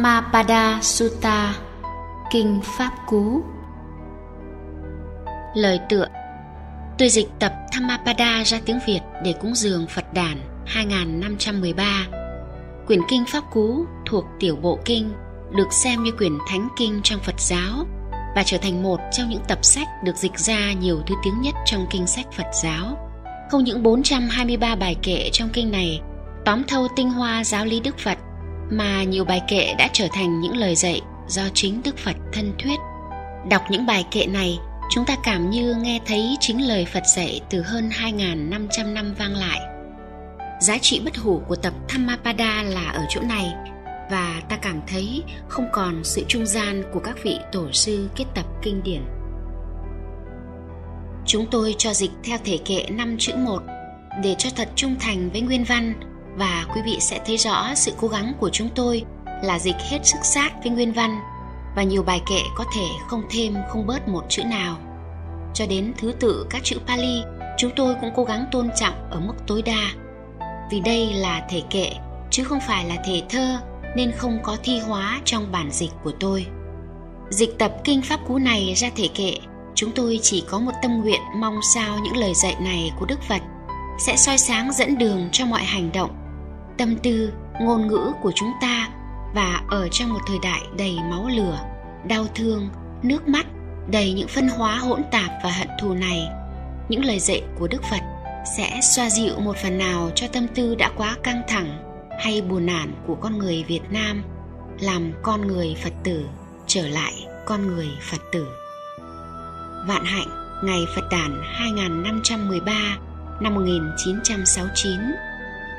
Dhammapada Sutta, Kinh Pháp Cú. Lời tựa. Tôi dịch tập Dhammapada ra tiếng Việt để cúng dường Phật đản 2513 Quyển Kinh Pháp Cú thuộc tiểu bộ kinh, được xem như quyển thánh kinh trong Phật giáo và trở thành một trong những tập sách được dịch ra nhiều thứ tiếng nhất trong kinh sách Phật giáo. Không những 423 bài kệ trong kinh này, tóm thâu tinh hoa giáo lý Đức Phật mà nhiều bài kệ đã trở thành những lời dạy do chính Đức Phật thân thuyết. Đọc những bài kệ này, chúng ta cảm như nghe thấy chính lời Phật dạy từ hơn 2.500 năm vang lại. Giá trị bất hủ của tập Dhammapada là ở chỗ này và ta cảm thấy không còn sự trung gian của các vị tổ sư kết tập kinh điển. Chúng tôi cho dịch theo thể kệ 5 chữ 1 để cho thật trung thành với nguyên văn và quý vị sẽ thấy rõ sự cố gắng của chúng tôi là dịch hết sức sát với nguyên văn và nhiều bài kệ có thể không thêm không bớt một chữ nào. Cho đến thứ tự các chữ Pali, chúng tôi cũng cố gắng tôn trọng ở mức tối đa. Vì đây là thể kệ chứ không phải là thể thơ nên không có thi hóa trong bản dịch của tôi. Dịch tập kinh pháp cú này ra thể kệ, chúng tôi chỉ có một tâm nguyện mong sao những lời dạy này của Đức Phật sẽ soi sáng dẫn đường cho mọi hành động, tâm tư, ngôn ngữ của chúng ta và ở trong một thời đại đầy máu lửa, đau thương, nước mắt, đầy những phân hóa hỗn tạp và hận thù này. Những lời dạy của đức phật sẽ xoa dịu một phần nào cho tâm tư đã quá căng thẳng hay buồn nản của con người việt nam, làm con người phật tử trở lại con người phật tử. Vạn hạnh, ngày phật đản 2513 năm 1969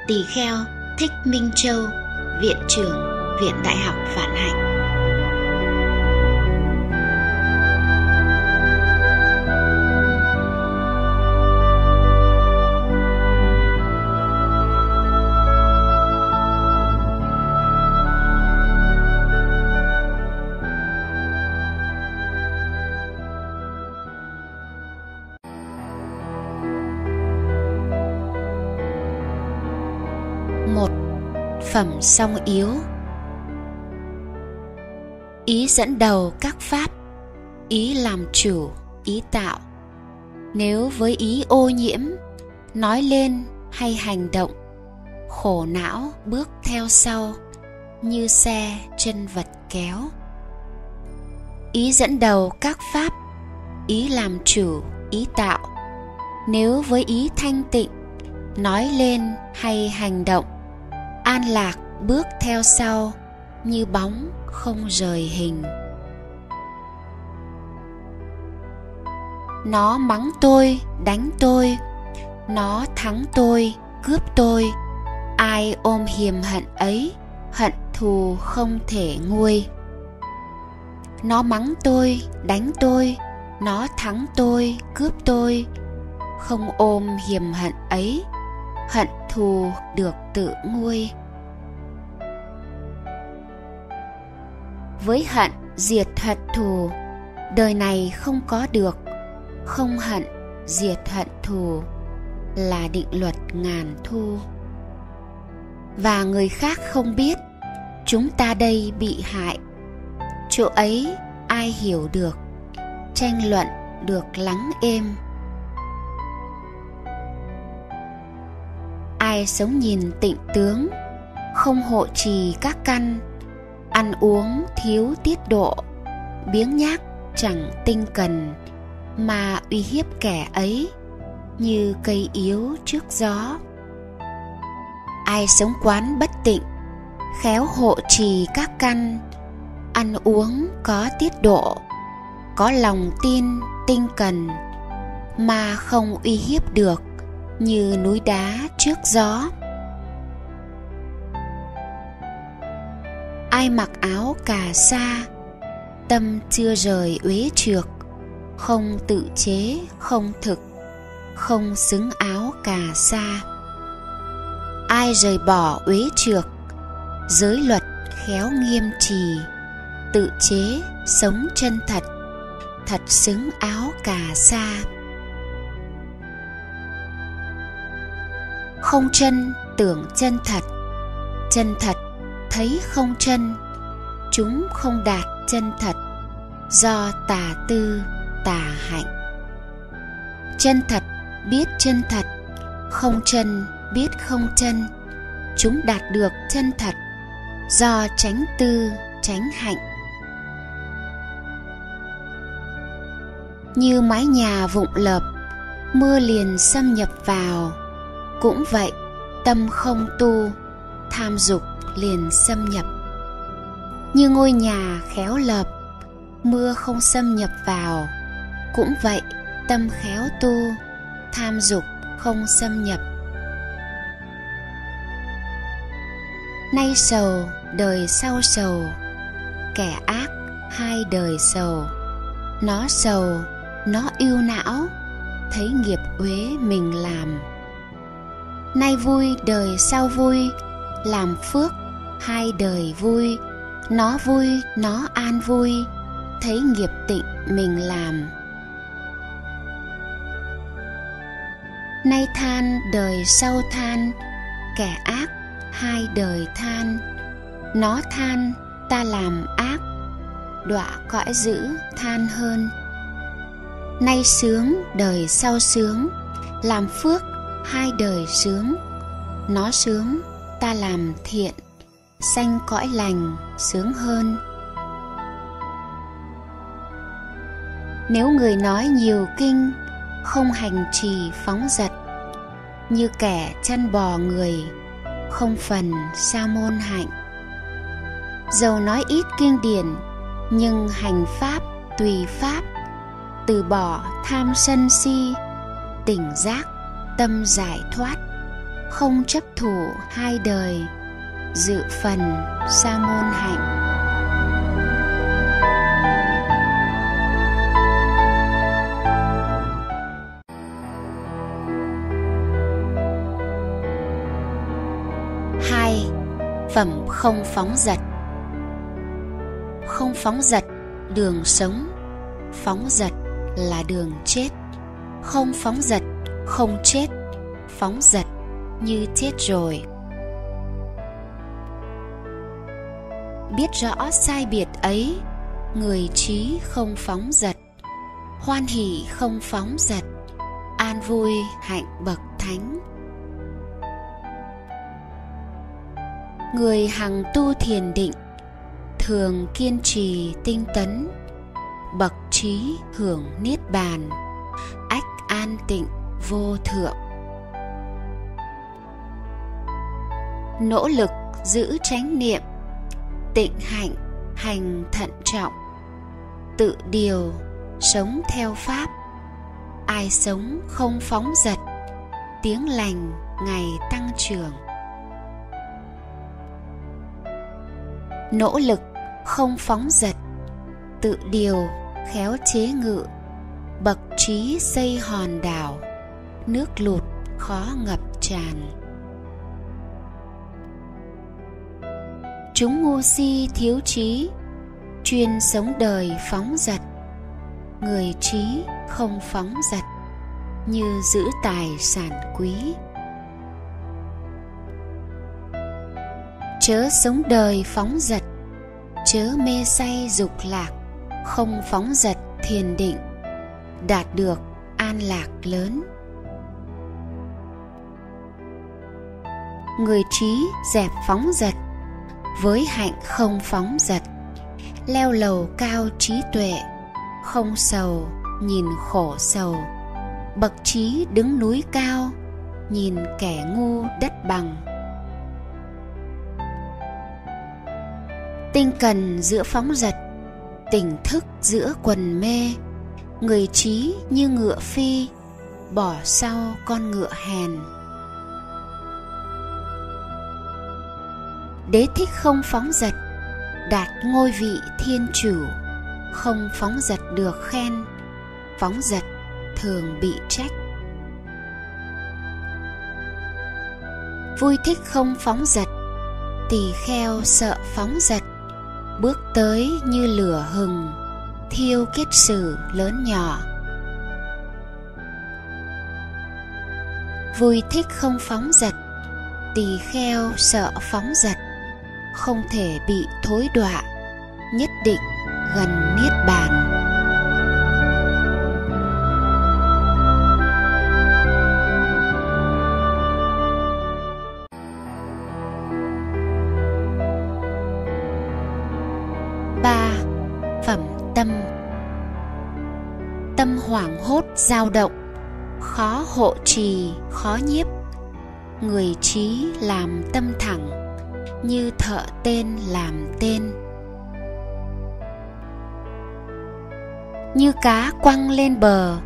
tỳ kheo Thích Minh Châu, Viện trưởng Viện Đại học Vạn Hạnh. Phẩm song yếu. Ý dẫn đầu các pháp, ý làm chủ, ý tạo. Nếu với ý ô nhiễm, nói lên hay hành động, khổ não bước theo sau như xe chân vật kéo. Ý dẫn đầu các pháp, ý làm chủ, ý tạo. Nếu với ý thanh tịnh, nói lên hay hành động an lạc bước theo sau như bóng không rời hình. Nó mắng tôi, đánh tôi, nó thắng tôi, cướp tôi. Ai ôm hiềm hận ấy, hận thù không thể nguôi. Nó mắng tôi, đánh tôi, nó thắng tôi, cướp tôi. Không ôm hiềm hận ấy, hận thù được tự nguôi. Với hận, diệt hận thù. Đời này không có được, không hận, diệt hận thù là định luật ngàn thu. Và người khác không biết, chúng ta đây bị hại. Chỗ ấy ai hiểu được, tranh luận được lắng êm. Ai sống nhìn tịnh tướng, không hộ trì các căn ăn uống thiếu tiết độ, biếng nhác chẳng tinh cần mà uy hiếp kẻ ấy như cây yếu trước gió. Ai sống quán bất tịnh, khéo hộ trì các căn, ăn uống có tiết độ, có lòng tin tinh cần mà không uy hiếp được như núi đá trước gió. Ai mặc áo cà sa, tâm chưa rời uế trượt không tự chế, không thực, không xứng áo cà sa. Ai rời bỏ uế trượt giới luật khéo nghiêm trì, tự chế sống chân thật thật xứng áo cà sa. Không chân tưởng chân thật chân thật thấy không chân, chúng không đạt chân thật, do tà tư, tà hạnh. Chân thật biết chân thật, không chân biết không chân, chúng đạt được chân thật, do tránh tư tránh hạnh. Như mái nhà vụng lợp, mưa liền xâm nhập vào, cũng vậy tâm không tu, tham dục liền xâm nhập. Như ngôi nhà khéo lợp, mưa không xâm nhập vào. Cũng vậy, tâm khéo tu, tham dục không xâm nhập. Nay sầu, đời sau sầu. Kẻ ác, hai đời sầu. Nó sầu, nó yêu não. Thấy nghiệp uế mình làm. Nay vui, đời sau vui. Làm phước hai đời vui, nó vui, nó an vui. Thấy nghiệp tịnh mình làm. Nay than, đời sau than. Kẻ ác, hai đời than. Nó than, ta làm ác. Đọa cõi dữ than hơn. Nay sướng, đời sau sướng. Làm phước, hai đời sướng. Nó sướng, ta làm thiện sanh cõi lành, sướng hơn. Nếu người nói nhiều kinh, không hành trì phóng dật, như kẻ chăn bò người, không phần sa môn hạnh. Dầu nói ít kinh điển, nhưng hành pháp, tùy pháp, từ bỏ tham sân si, tỉnh giác, tâm giải thoát, không chấp thủ hai đời dự phần sa môn hạnh. Hai, phẩm không phóng dật không phóng dật đường sống. Phóng dật là đường chết. Không phóng dật không chết. Phóng dật như chết rồi. Biết rõ sai biệt ấy, người trí không phóng dật, hoan hỷ không phóng dật, an vui hạnh bậc thánh. Người hằng tu thiền định, thường kiên trì tinh tấn, bậc trí hưởng niết bàn, ách an tịnh vô thượng. Nỗ lực giữ chánh niệm tịnh hạnh, hành thận trọng, tự điều sống theo pháp. Ai sống không phóng dật, tiếng lành ngày tăng trưởng. Nỗ lực không phóng dật, tự điều khéo chế ngự, bậc trí xây hòn đảo, nước lụt khó ngập tràn. Chúng ngu si thiếu trí, chuyên sống đời phóng dật. Người trí không phóng dật, như giữ tài sản quý. Chớ sống đời phóng dật, chớ mê say dục lạc, không phóng dật thiền định, đạt được an lạc lớn. Người trí dẹp phóng dật với hạnh không phóng dật. Leo lầu cao trí tuệ, không sầu, nhìn khổ sầu. Bậc trí đứng núi cao, nhìn kẻ ngu đất bằng. Tinh cần giữa phóng dật, tỉnh thức giữa quần mê. Người trí như ngựa phi, bỏ sau con ngựa hèn. Đế thích không phóng dật, đạt ngôi vị thiên chủ, không phóng dật được khen, phóng dật thường bị trách. Vui thích không phóng dật, tỳ kheo sợ phóng dật, bước tới như lửa hừng, thiêu kết sử lớn nhỏ. Vui thích không phóng dật, tỳ kheo sợ phóng dật không thể bị thối đọa, nhất định gần niết bàn. Ba, phẩm tâm. Tâm hoảng hốt dao động, khó hộ trì, khó nhiếp. Người trí làm tâm thẳng như thợ tên làm tên. Như cá quăng lên bờ,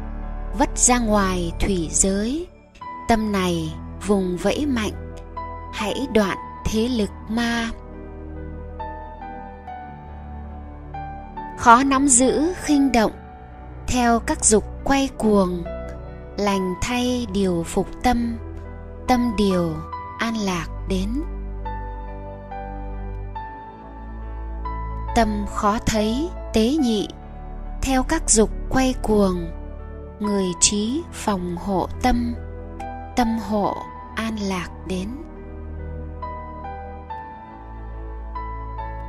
vất ra ngoài thủy giới. Tâm này vùng vẫy mạnh, hãy đoạn thế lực ma. Khó nắm giữ khinh động, theo các dục quay cuồng. Lành thay điều phục tâm tâm điều an lạc đến. Tâm khó thấy tế nhị. Theo các dục quay cuồng, người trí phòng hộ tâm tâm hộ an lạc đến.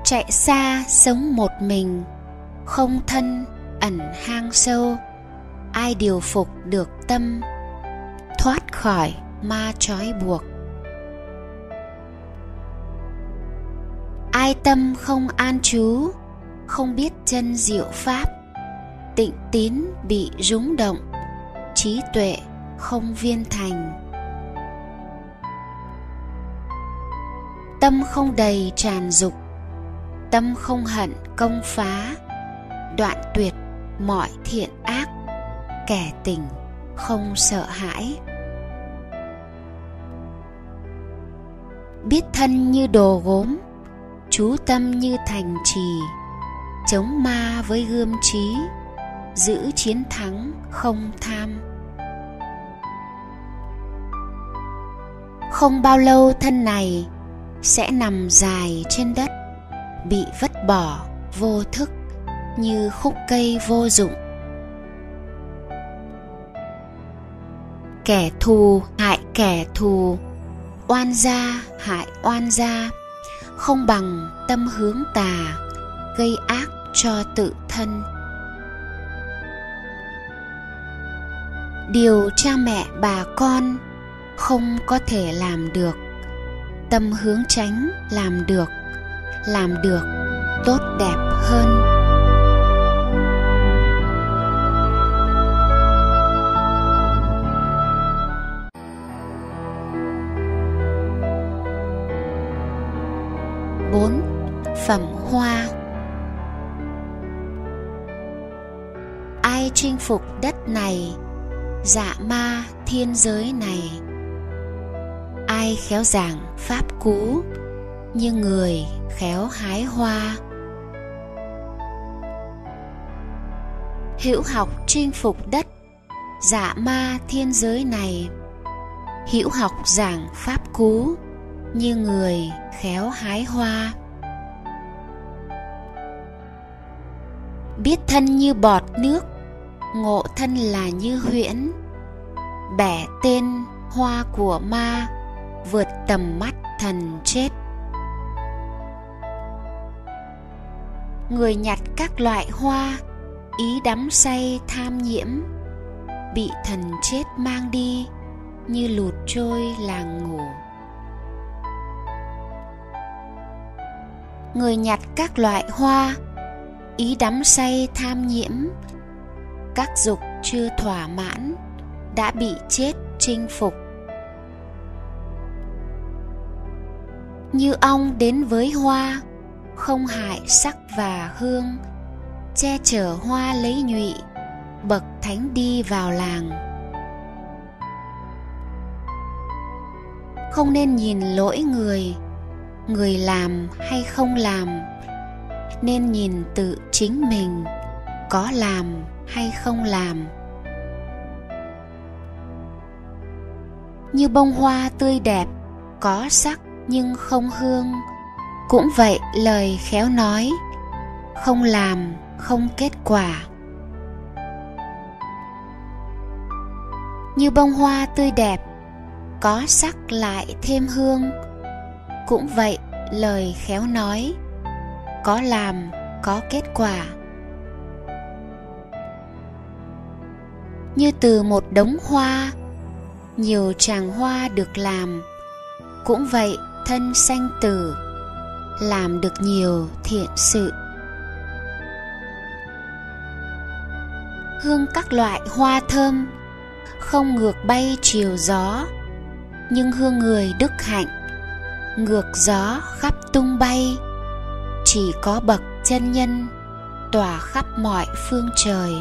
Chạy xa sống một mình, không thân, ẩn hang sâu, ai điều phục được tâm, thoát khỏi ma trói buộc. Ai tâm không an trú, không biết chân diệu pháp, tịnh tín bị rúng động, trí tuệ không viên thành. Tâm không đầy tràn dục, tâm không hận công phá, đoạn tuyệt mọi thiện ác, kẻ tình không sợ hãi. Biết thân như đồ gốm chú tâm như thành trì, chống ma với gươm trí, giữ chiến thắng không tham. Không bao lâu thân này sẽ nằm dài trên đất, bị vứt bỏ vô thức như khúc cây vô dụng. Kẻ thù hại kẻ thù, oan gia hại oan gia không bằng tâm hướng tà, gây ác cho tự thân. Điều cha mẹ, bà con không có thể làm được, tâm hướng tránh làm được làm được tốt đẹp hơn. Phẩm hoa. Ai chinh phục đất này dạ ma thiên giới này? Ai khéo giảng pháp cú như người khéo hái hoa? Hữu học chinh phục đất dạ ma thiên giới này? Hữu học giảng pháp cú như người khéo hái hoa? Biết thân như bọt nước, ngộ thân là như huyễn. Bẻ tên hoa của ma, vượt tầm mắt thần chết. Người nhặt các loại hoa, ý đắm say tham nhiễm, bị thần chết mang đi, như lụt trôi làng ngủ. Người nhặt các loại hoa ý đắm say tham nhiễm. Các dục chưa thỏa mãn, đã bị chết chinh phục. Như ong đến với hoa, không hại sắc và hương. Che chở hoa lấy nhụy, bậc thánh đi vào làng. Không nên nhìn lỗi người người làm hay không làm nên nhìn tự chính mình, có làm hay không làm. Như bông hoa tươi đẹp, có sắc nhưng không hương. Cũng vậy lời khéo nói, không làm, không kết quả. Như bông hoa tươi đẹp, có sắc lại thêm hương. Cũng vậy lời khéo nói có làm, có kết quả. Như từ một đống hoa, nhiều tràng hoa được làm. Cũng vậy, thân sanh tử, làm được nhiều thiện sự. Hương các loại hoa thơm, không ngược bay chiều gió, nhưng hương người đức hạnh, ngược gió khắp tung bay chỉ có bậc chân nhân tỏa khắp mọi phương trời.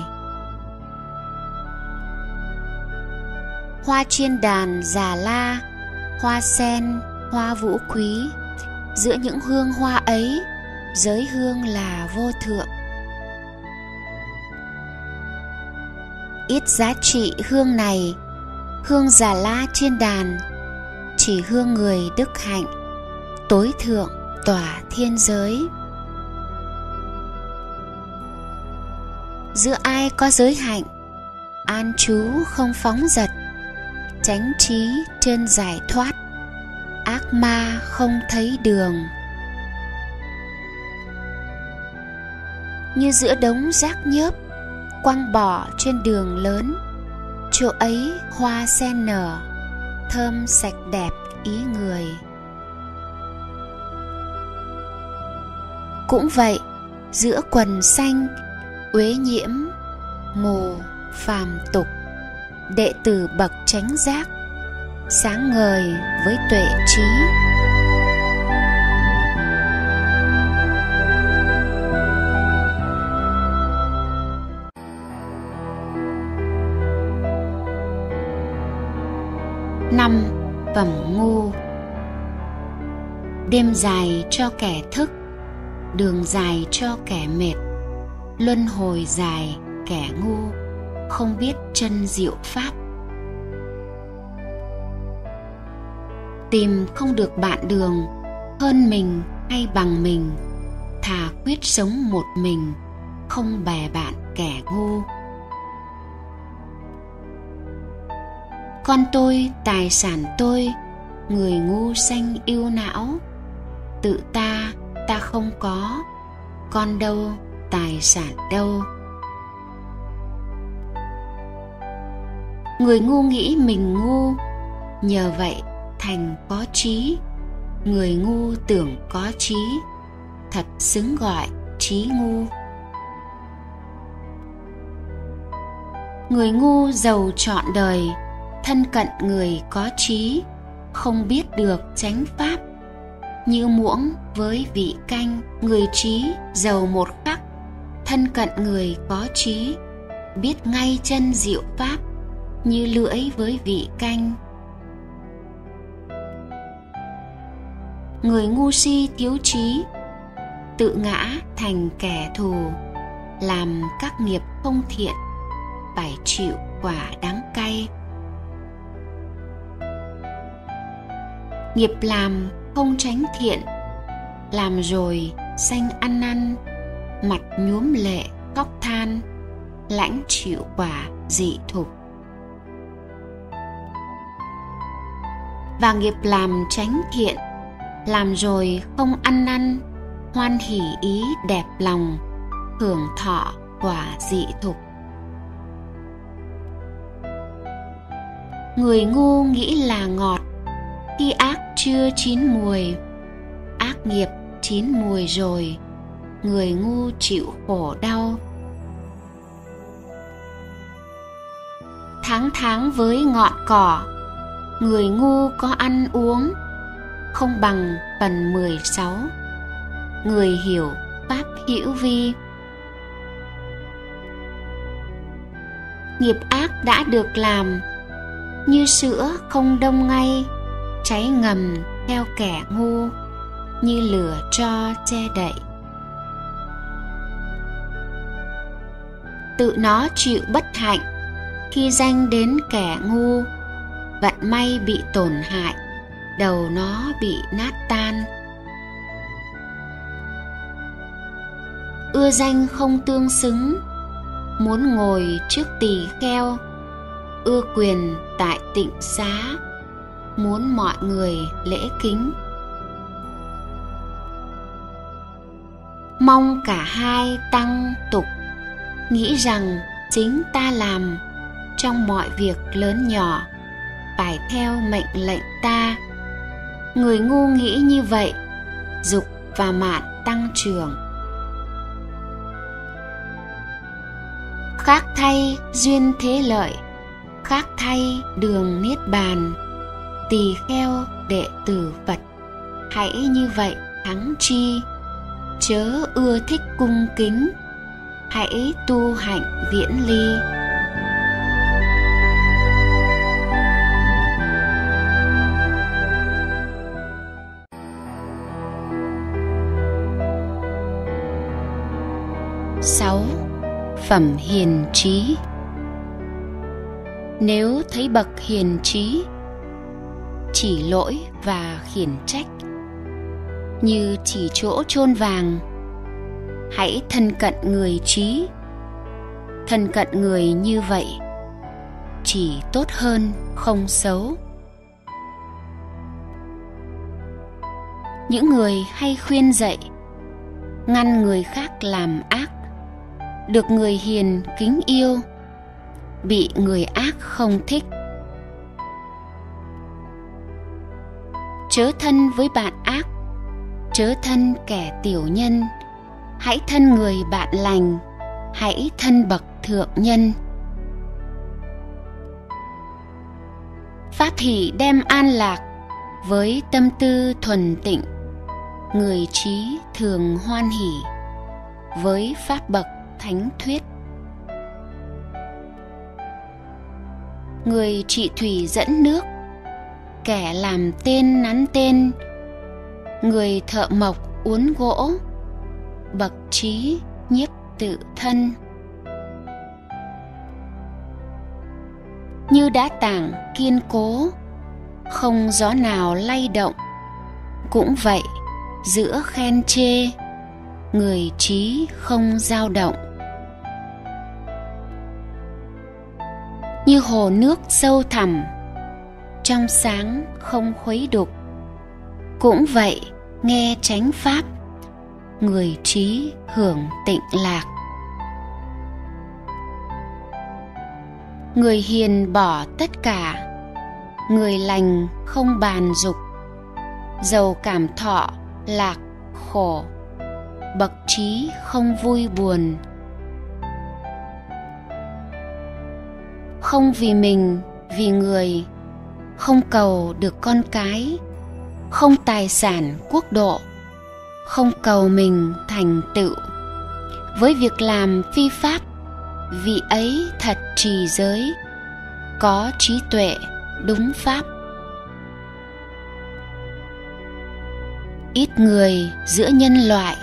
Hoa chiên đàn, già la, hoa sen, hoa vũ quý, giữa những hương hoa ấy, giới hương là vô thượng. Ít giá trị hương này, hương già la trên đàn, chỉ hương người đức hạnh, tối thượng tỏa thiên giới. Giữa ai có giới hạnh, an trú không phóng dật, chánh trí trên giải thoát, ác ma không thấy đường. Như giữa đống rác nhớp, quăng bỏ trên đường lớn, chỗ ấy hoa sen nở, thơm sạch đẹp ý người. Cũng vậy, giữa quần xanh, uế nhiễm mồ phàm tục, đệ tử bậc tránh giác, sáng ngời với tuệ trí. Năm phẩm ngu đêm dài cho kẻ thức đường dài cho kẻ mệt, luân hồi dài kẻ ngu, không biết chân diệu pháp. Tìm không được bạn đường, hơn mình hay bằng mình, thà quyết sống một mình, không bè bạn kẻ ngu. Con tôi, tài sản tôi, người ngu sanh yêu não, tự ta ta không có, con đâu, tài sản đâu. Người ngu nghĩ mình ngu, nhờ vậy thành có trí. Người ngu tưởng có trí, thật xứng gọi trí ngu. Người ngu giàu trọn đời, thân cận người có trí, không biết được chánh pháp như muỗng với vị canh, người trí giàu một khắc, thân cận người có trí biết ngay chân diệu pháp, như lưỡi với vị canh. Người ngu si thiếu trí tự ngã thành kẻ thù, làm các nghiệp không thiện, phải chịu quả đắng cay. Nghiệp làm không tránh thiện, làm rồi sanh ăn năn, mặt nhuốm lệ khóc than, lãnh chịu quả dị thục. Và nghiệp làm tránh thiện, làm rồi không ăn năn, hoan hỷ ý đẹp lòng, hưởng thọ quả dị thục. Người ngu nghĩ là ngọt, khi ác chưa chín mùi, ác nghiệp chín mùi rồi, người ngu chịu khổ đau. Tháng tháng với ngọn cỏ, người ngu có ăn uống, không bằng phần 16 người hiểu pháp hữu vi. Nghiệp ác đã được làm, như sữa không đông ngay cháy ngầm theo kẻ ngu như lửa cho che đậy. Tự nó chịu bất hạnh khi danh đến kẻ ngu, vận may bị tổn hại, đầu nó bị nát tan. Ưa danh không tương xứng, muốn ngồi trước tỳ kheo, ưa quyền tại tịnh xá muốn mọi người lễ kính. Mong cả hai tăng tục, nghĩ rằng chính ta làm trong mọi việc lớn nhỏ, phải theo mệnh lệnh ta. Người ngu nghĩ như vậy, dục và mạn tăng trưởng. Khác thay duyên thế lợi, khác thay đường niết bàn tỳ kheo đệ tử phật. Hãy như vậy, thắng chi? Chớ ưa thích cung kính. Hãy tu hạnh viễn ly. Sáu, phẩm hiền trí. Nếu thấy bậc hiền trí chỉ lỗi và khiển trách. Như chỉ chỗ chôn vàng, hãy thân cận người trí. Thân cận người như vậy, chỉ tốt hơn không xấu. Những người hay khuyên dạy, ngăn người khác làm ác. Được người hiền kính yêu, bị người ác không thích. Chớ thân với bạn ác, chớ thân kẻ tiểu nhân. Hãy thân người bạn lành, hãy thân bậc thượng nhân. Pháp hỷ đem an lạc với tâm tư thuần tịnh, người trí thường hoan hỷ với pháp bậc thánh thuyết. Người trị thủy dẫn nước kẻ làm tên nắn tên. Người thợ mộc uốn gỗ, bậc trí nhiếp tự thân. Như đá tảng kiên cố, không gió nào lay động. Cũng vậy, giữa khen chê, người trí không dao động. Như hồ nước sâu thẳm trong sáng không khuấy đục. Cũng vậy, nghe chánh pháp, người trí hưởng tịnh lạc. Người hiền bỏ tất cả, người lành không bàn dục. Giàu cảm thọ, lạc, khổ. Bậc trí không vui buồn. Không vì mình, vì người không cầu được con cái, không tài sản quốc độ, không cầu mình thành tựu. Với việc làm phi pháp, vị ấy thật trì giới, có trí tuệ, đúng pháp. Ít người giữa nhân loại,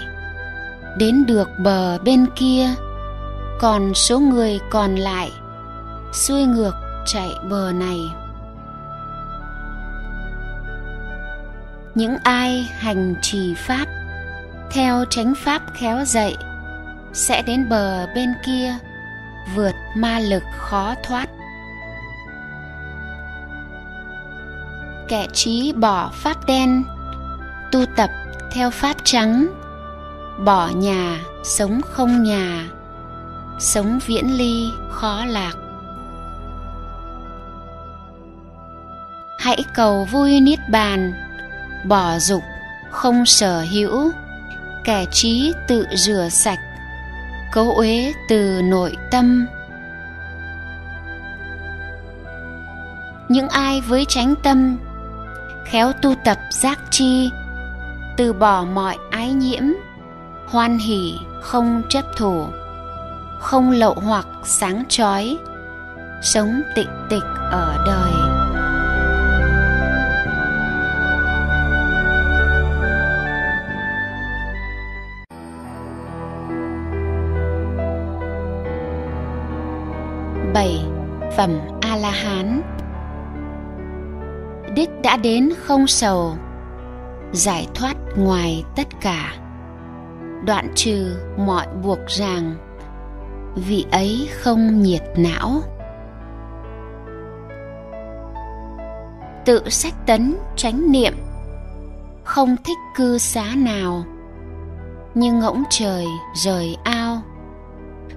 đến được bờ bên kia, còn số người còn lại xuôi ngược chạy bờ này. Những ai hành trì pháp, theo chánh pháp khéo dạy, sẽ đến bờ bên kia, vượt ma lực khó thoát. Kẻ trí bỏ pháp đen, tu tập theo pháp trắng, bỏ nhà, sống không nhà, sống viễn ly khó lạc. Hãy cầu vui niết bàn bỏ dục, không sở hữu, kẻ trí tự rửa sạch, cấu uế từ nội tâm. Những ai với chánh tâm, khéo tu tập giác chi, từ bỏ mọi ái nhiễm, hoan hỷ, không chấp thủ, không lậu hoặc sáng chói, sống tịnh tịch ở đời. Phẩm a la hán đích đã đến không sầu, giải thoát ngoài tất cả. Đoạn trừ mọi buộc ràng, vị ấy không nhiệt não. Tự sách tấn tránh niệm, không thích cư xá nào, như ngỗng trời rời ao,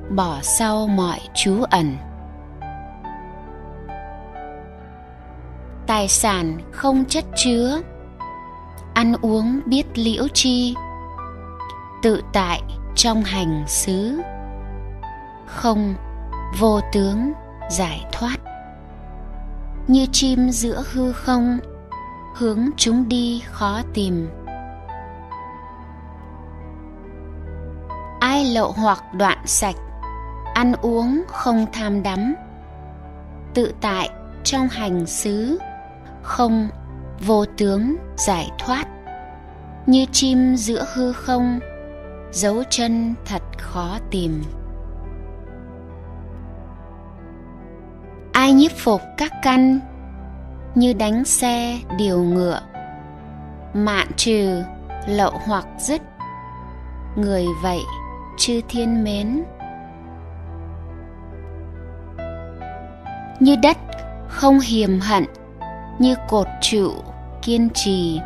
bỏ sau mọi chú ẩn. Tài sản không chất chứa. Ăn uống biết liễu chi. Tự tại trong hành xứ. Không, vô tướng giải thoát. Như chim giữa hư không, hướng chúng đi khó tìm. Ai lậu hoặc đoạn sạch, ăn uống không tham đắm. Tự tại trong hành xứ không, vô tướng giải thoát. Như chim giữa hư không, dấu chân thật khó tìm. Ai nhiếp phục các căn, như đánh xe điều ngựa. Mạn trừ, lậu hoặc dứt. Người vậy, chư thiên mến. Như đất, không hiềm hận như cột trụ, kiên trì,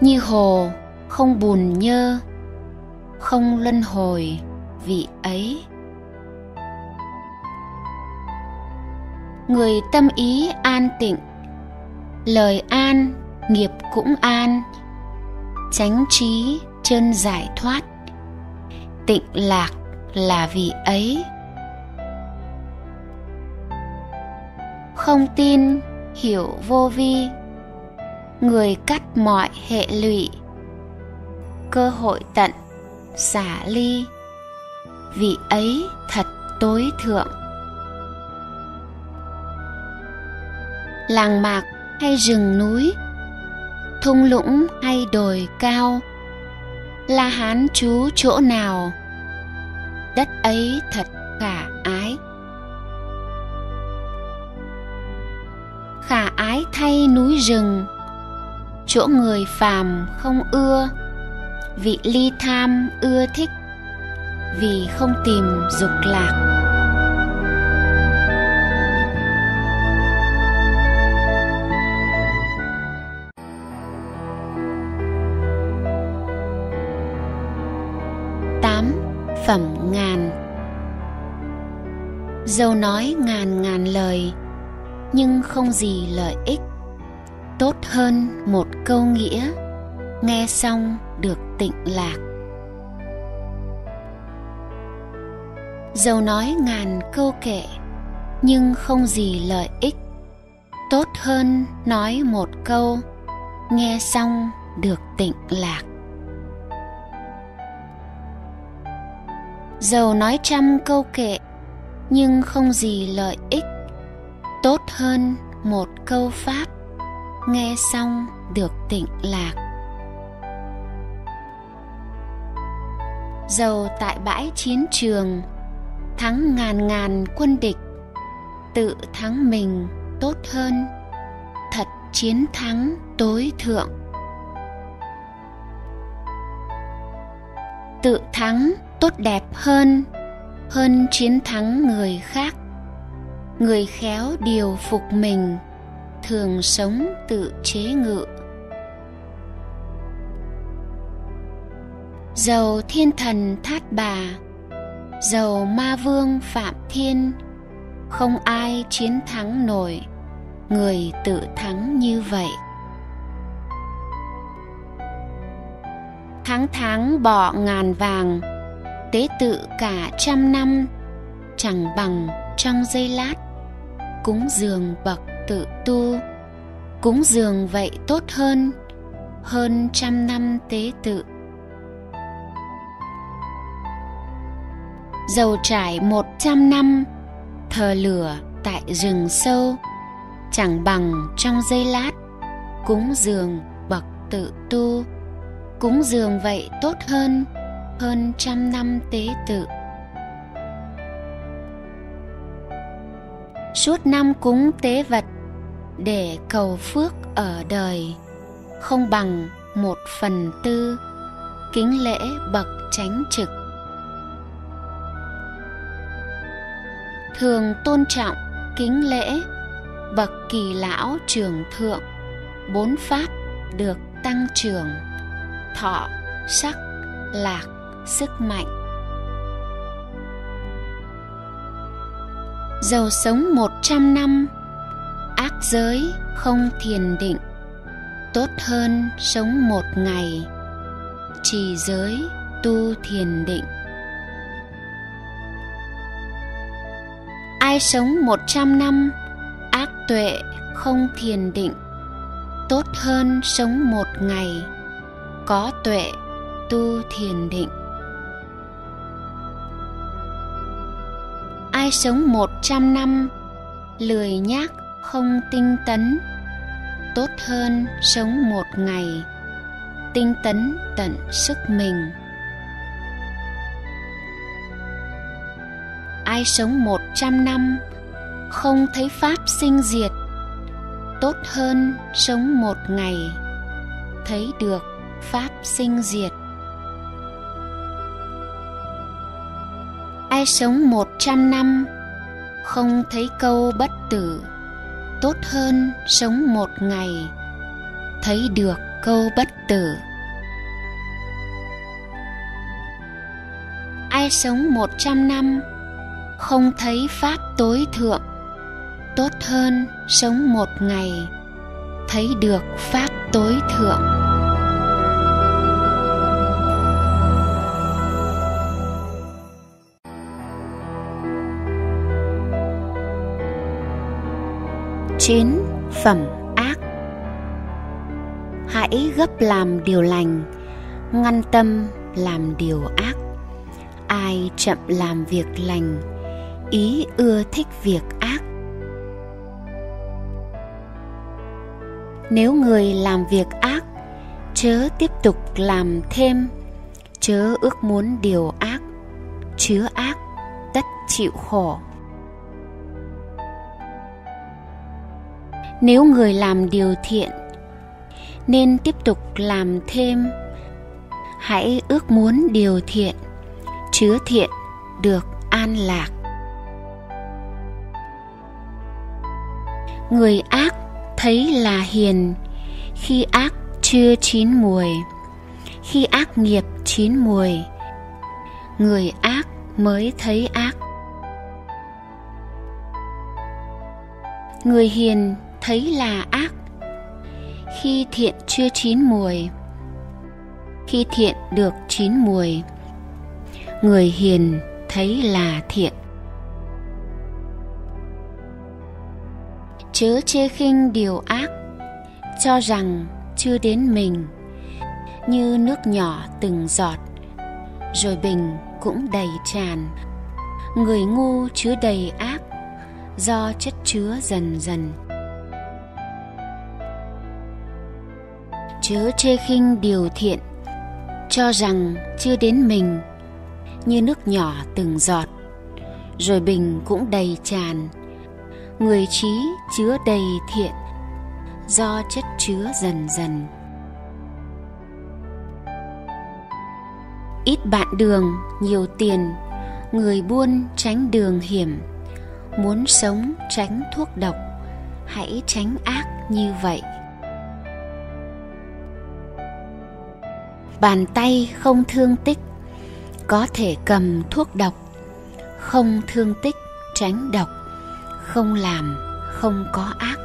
như hồ, không bùn nhơ, không luân hồi vị ấy. Người tâm ý an tịnh, lời an, nghiệp cũng an, chánh trí chân giải thoát, tịnh lạc là vì ấy. Không tin hiểu vô vi. Người cắt mọi hệ lụy. Cơ hội tận, xả ly. Vị ấy thật tối thượng. Làng mạc hay rừng núi. Thung lũng hay đồi cao. La hán chú chỗ nào? Đất ấy thật khả ái. Khả thay núi rừng. Chỗ người phàm không ưa, vị ly tham ưa thích, vì không tìm dục lạc. Tám phẩm ngàn. Dâu nói ngàn ngàn lời nhưng không gì lợi ích. Tốt hơn một câu nghĩa, nghe xong được tịnh lạc. Dầu nói ngàn câu kệ, nhưng không gì lợi ích. Tốt hơn nói một câu, nghe xong được tịnh lạc. Dầu nói trăm câu kệ, nhưng không gì lợi ích tốt hơn một câu pháp. Nghe xong được tịnh lạc. Dầu tại bãi chiến trường, thắng ngàn ngàn quân địch, tự thắng mình tốt hơn, thật chiến thắng tối thượng. Tự thắng tốt đẹp hơn hơn chiến thắng người khác người khéo điều phục mình, thường sống tự chế ngự. Dầu thiên thần thát bà dầu ma vương phạm thiên, không ai chiến thắng nổi, người tự thắng như vậy. Tháng tháng bỏ ngàn vàng, tế tự cả trăm năm, chẳng bằng trong giây lát cúng dường bậc tự tu. Cúng dường vậy tốt hơn hơn trăm năm tế tự. Dầu trải một trăm năm, thờ lửa tại rừng sâu, chẳng bằng trong giây lát, cúng dường bậc tự tu. Cúng dường vậy tốt hơn hơn trăm năm tế tự. Suốt năm cúng tế vật để cầu phước ở đời không bằng một phần tư kính lễ bậc chánh trực. Thường tôn trọng kính lễ bậc kỳ lão trường thượng, bốn pháp được tăng trưởng, thọ, sắc, lạc, sức mạnh. Giàu sống một trăm năm, ác giới không thiền định. Tốt hơn sống một ngày, trì giới tu thiền định. Ai sống một trăm năm, ác tuệ không thiền định. Tốt hơn sống một ngày, có tuệ tu thiền định. Ai sống một trăm năm, lười nhác không tinh tấn. Tốt hơn sống một ngày, tinh tấn tận sức mình. Ai sống một trăm năm, không thấy pháp sinh diệt. Tốt hơn sống một ngày, thấy được pháp sinh diệt. Ai sống một trăm năm, không thấy câu bất tử. Tốt hơn sống một ngày, thấy được câu bất tử. Ai sống một trăm năm, không thấy pháp tối thượng. Tốt hơn sống một ngày, thấy được pháp tối thượng. Chín phẩm ác. Hãy gấp làm điều lành, ngăn tâm làm điều ác. Ai chậm làm việc lành, ý ưa thích việc ác. Nếu người làm việc ác, chớ tiếp tục làm thêm, chớ ước muốn điều ác, chứa ác, tất chịu khổ. Nếu người làm điều thiện, nên tiếp tục làm thêm. Hãy ước muốn điều thiện, chứa thiện được an lạc. Người ác thấy là hiền, khi ác chưa chín mùi khi ác nghiệp chín mùi người ác mới thấy ác. Người hiền thấy là ác. Khi thiện chưa chín mùi, khi thiện được chín mùi, người hiền thấy là thiện. Chớ chê khinh điều ác, cho rằng chưa đến mình, như nước nhỏ từng giọt, rồi bình cũng đầy tràn. Người ngu chứa đầy ác, do chất chứa dần dần. Chớ chê khinh điều thiện, cho rằng chưa đến mình như nước nhỏ từng giọt, rồi bình cũng đầy tràn. Người trí chứa đầy thiện, do chất chứa dần dần. Ít bạn đường, nhiều tiền, người buôn tránh đường hiểm. Muốn sống tránh thuốc độc, hãy tránh ác như vậy. Bàn tay không thương tích, có thể cầm thuốc độc, không thương tích tránh độc, không làm, không có ác.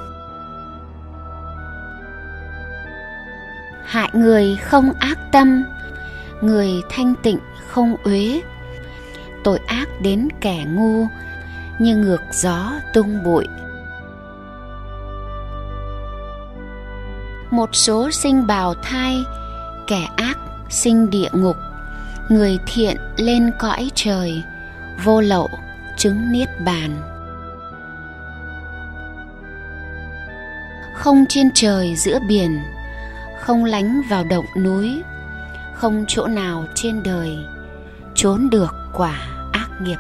Hại người không ác tâm, người thanh tịnh không uế. Tội ác đến kẻ ngu, như ngược gió tung bụi. Một số sinh bào thai, kẻ ác sinh địa ngục, người thiện lên cõi trời, vô lậu chứng niết bàn. Không trên trời giữa biển, không lánh vào động núi, không chỗ nào trên đời trốn được quả ác nghiệp.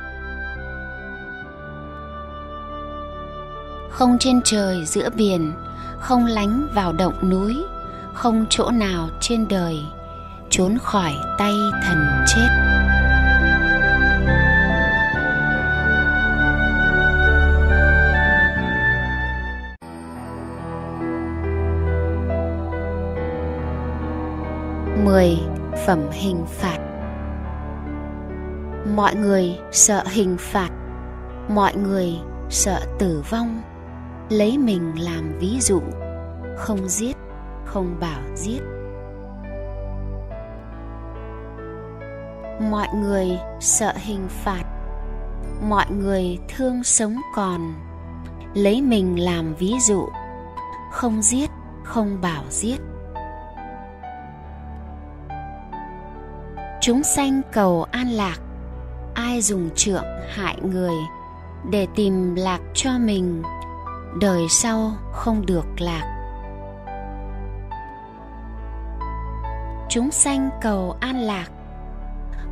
Không trên trời giữa biển, không lánh vào động núi, không chỗ nào trên đời trốn khỏi tay thần chết. Mười phẩm hình phạt. Mọi người sợ hình phạt, mọi người sợ tử vong. Lấy mình làm ví dụ, không giết, không bảo giết. Mọi người sợ hình phạt. Mọi người thương sống còn. Lấy mình làm ví dụ. Không giết, không bảo giết. Chúng sanh cầu an lạc. Ai dùng trượng hại người để tìm lạc cho mình, đời sau không được lạc. Chúng sanh cầu an lạc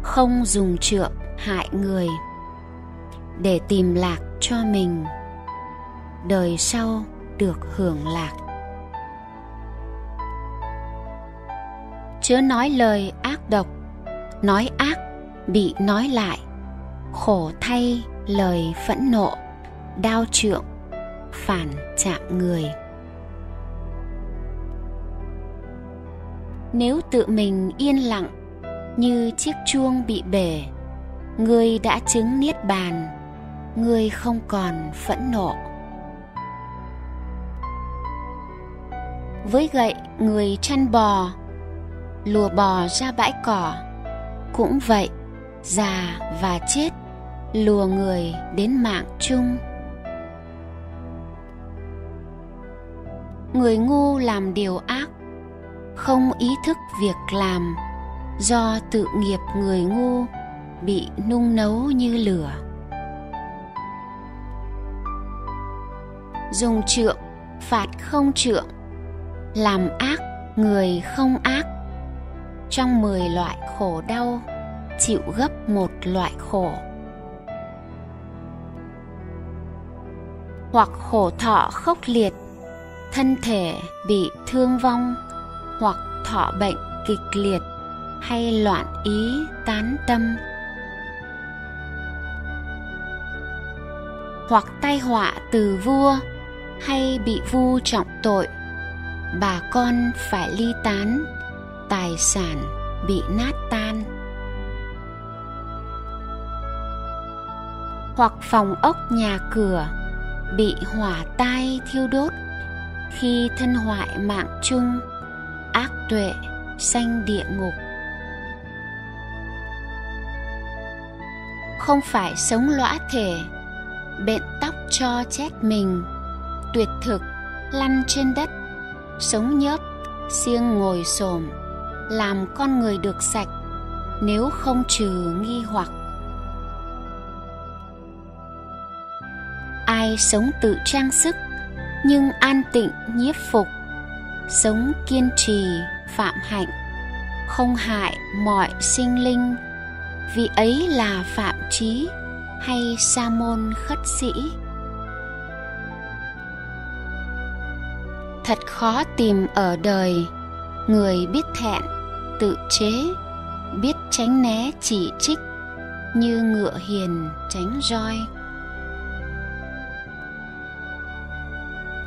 không dùng trượng hại người để tìm lạc cho mình. Đời sau được hưởng lạc. Chớ nói lời ác độc, nói ác bị nói lại. Khổ thay lời phẫn nộ, đao trượng phản chạm người. Nếu tự mình yên lặng như chiếc chuông bị bể. Ngươi đã chứng niết bàn ngươi không còn phẫn nộ. Với gậy, người chăn bò, lùa bò ra bãi cỏ. Cũng vậy, già và chết lùa người đến mạng chung. Người ngu làm điều ác, không ý thức việc làm do tự nghiệp người ngu bị nung nấu như lửa. Dùng trượng, phạt không trượng, làm ác người không ác. Trong mười loại khổ đau, chịu gấp một loại khổ. Hoặc khổ thọ khốc liệt, thân thể bị thương vong, hoặc thọ bệnh kịch liệt hay loạn ý tán tâm. Hoặc tai họa từ vua hay bị vu trọng tội, bà con phải ly tán, tài sản bị nát tan. Hoặc phòng ốc nhà cửa bị hỏa tai thiêu đốt, khi thân hoại mạng chung, ác tuệ sanh địa ngục. Không phải sống lõa thể, bện tóc cho chết mình, tuyệt thực, lăn trên đất, sống nhớp, siêng ngồi xổm, làm con người được sạch, nếu không trừ nghi hoặc. Ai sống tự trang sức, nhưng an tịnh nhiếp phục, sống kiên trì, phạm hạnh, không hại mọi sinh linh vì ấy là phạm trí hay sa môn khất sĩ? Thật khó tìm ở đời. Người biết thẹn, tự chế, biết tránh né chỉ trích, như ngựa hiền tránh roi.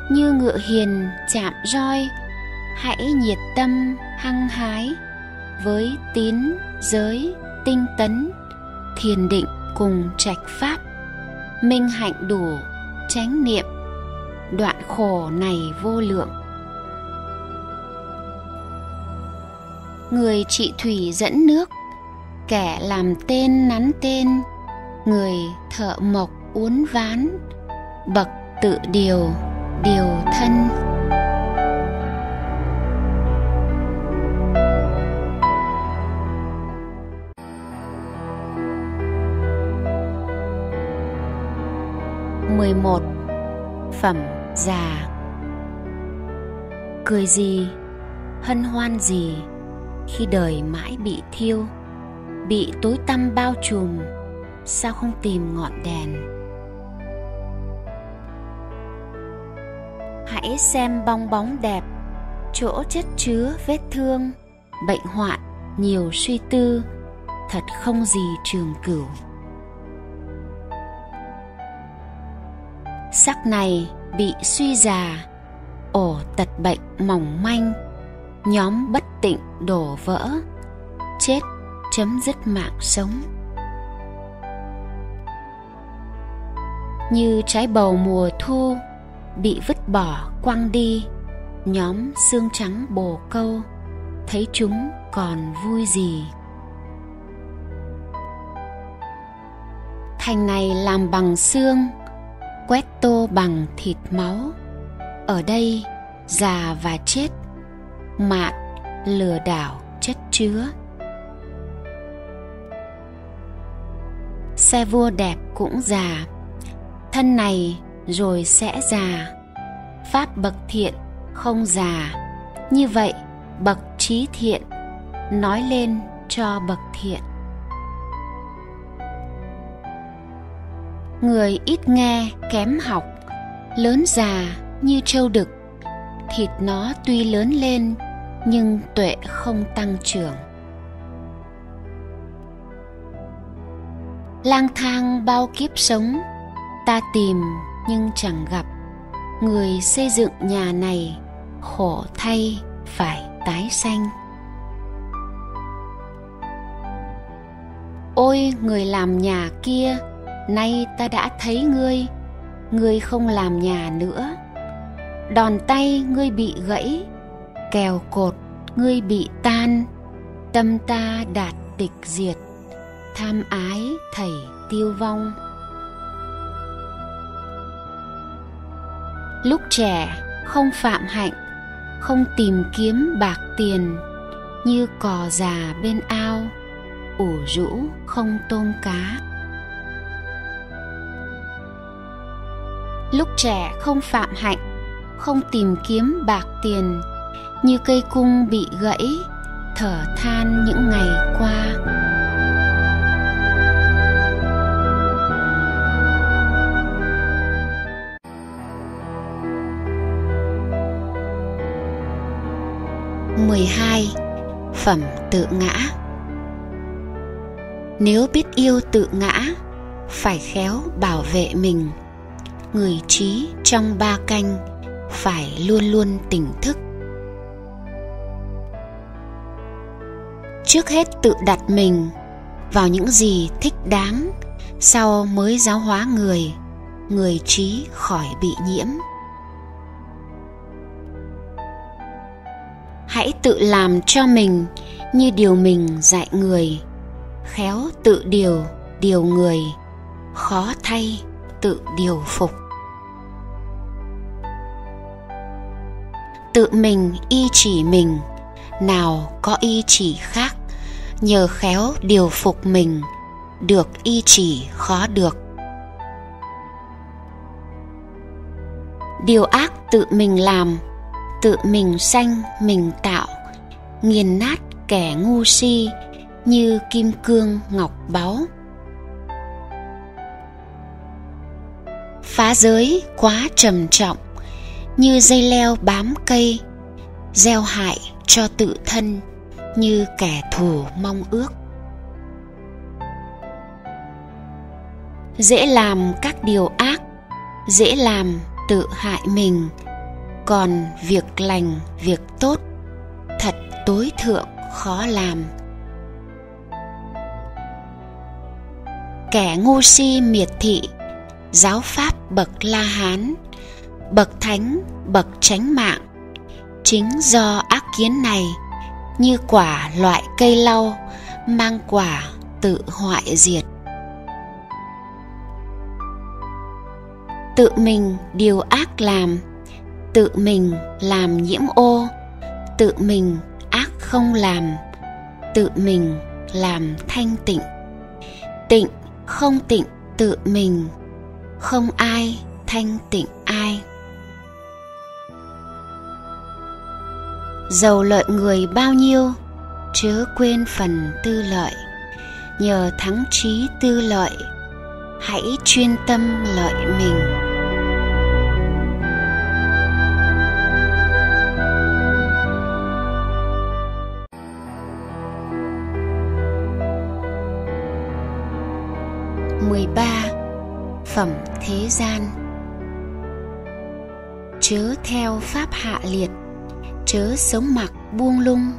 Như ngựa hiền chạm roi, hãy nhiệt tâm hăng hái với tín giới tinh tấn, thiền định cùng trạch pháp, minh hạnh đủ, chánh niệm, đoạn khổ này vô lượng. Người trị thủy dẫn nước, kẻ làm tên nắn tên, người thợ mộc uốn ván, bậc tự điều điều thân. Mười một. Phẩm già. Cười gì, hân hoan gì khi đời mãi bị thiêu, bị tối tăm bao trùm, sao không tìm ngọn đèn? Hãy xem bong bóng đẹp, chỗ chất chứa vết thương, bệnh hoạn, nhiều suy tư, thật không gì trường cửu. Sắc này bị suy già, ổ tật bệnh mỏng manh, nhóm bất tịnh đổ vỡ, chết chấm dứt mạng sống. Như trái bầu mùa thu bị vứt bỏ quăng đi, nhóm xương trắng bồ câu, thấy chúng còn vui gì. Thành này làm bằng xương quét tô bằng thịt máu. Ở đây, già và chết, mạn, lừa đảo, chất chứa. Xe vua đẹp cũng già, thân này rồi sẽ già. Pháp bậc thiện không già. Như vậy, bậc trí thiện nói lên cho bậc thiện. Người ít nghe, kém học, lớn già như trâu đực. Thịt nó tuy lớn lên, nhưng tuệ không tăng trưởng. Lang thang bao kiếp sống, ta tìm nhưng chẳng gặp. Người xây dựng nhà này, khổ thay phải tái sanh. Ôi, người làm nhà kia nay ta đã thấy ngươi ngươi không làm nhà nữa. Đòn tay ngươi bị gãy, kèo cột ngươi bị tan, tâm ta đạt tịch diệt. Tham ái thầy tiêu vong. Lúc trẻ, không phạm hạnh, không tìm kiếm bạc tiền, như cò già bên ao, ủ rũ không tôm cá. Lúc trẻ không phạm hạnh, không tìm kiếm bạc tiền, như cây cung bị gãy, thở than những ngày qua. mười hai. Phẩm tự ngã. Nếu biết yêu tự ngã, phải khéo bảo vệ mình người trí trong ba canh phải luôn luôn tỉnh thức. Trước hết tự đặt mình vào những gì thích đáng, sau mới giáo hóa người người trí khỏi bị nhiễm. Hãy tự làm cho mình như điều mình dạy người, khéo tự điều điều người, khó thay tự điều phục. Tự mình y chỉ mình, nào có y chỉ khác, nhờ khéo điều phục mình, được y chỉ khó được. Điều ác tự mình làm, tự mình sanh, mình tạo, nghiền nát kẻ ngu si như kim cương ngọc báu. Phá giới quá trầm trọng, như dây leo bám cây, gieo hại cho tự thân như kẻ thù mong ước. Dễ làm các điều ác, dễ làm tự hại mình, còn việc lành, việc tốt thật tối thượng khó làm. Kẻ ngu si miệt thị giáo pháp bậc la hán, bậc thánh, bậc tránh mạng. Chính do ác kiến này, như quả loại cây lau, mang quả tự hoại diệt. Tự mình điều ác làm, tự mình làm nhiễm ô, tự mình ác không làm, tự mình làm thanh tịnh. Tịnh không tịnh tự mình không ai thanh tịnh ai. Giàu lợi người bao nhiêu, chớ quên phần tư lợi. Nhờ thắng trí tư lợi, hãy chuyên tâm lợi mình. Mười ba phẩm thế gian. Chớ theo pháp hạ liệt, chớ sống mặc buông lung,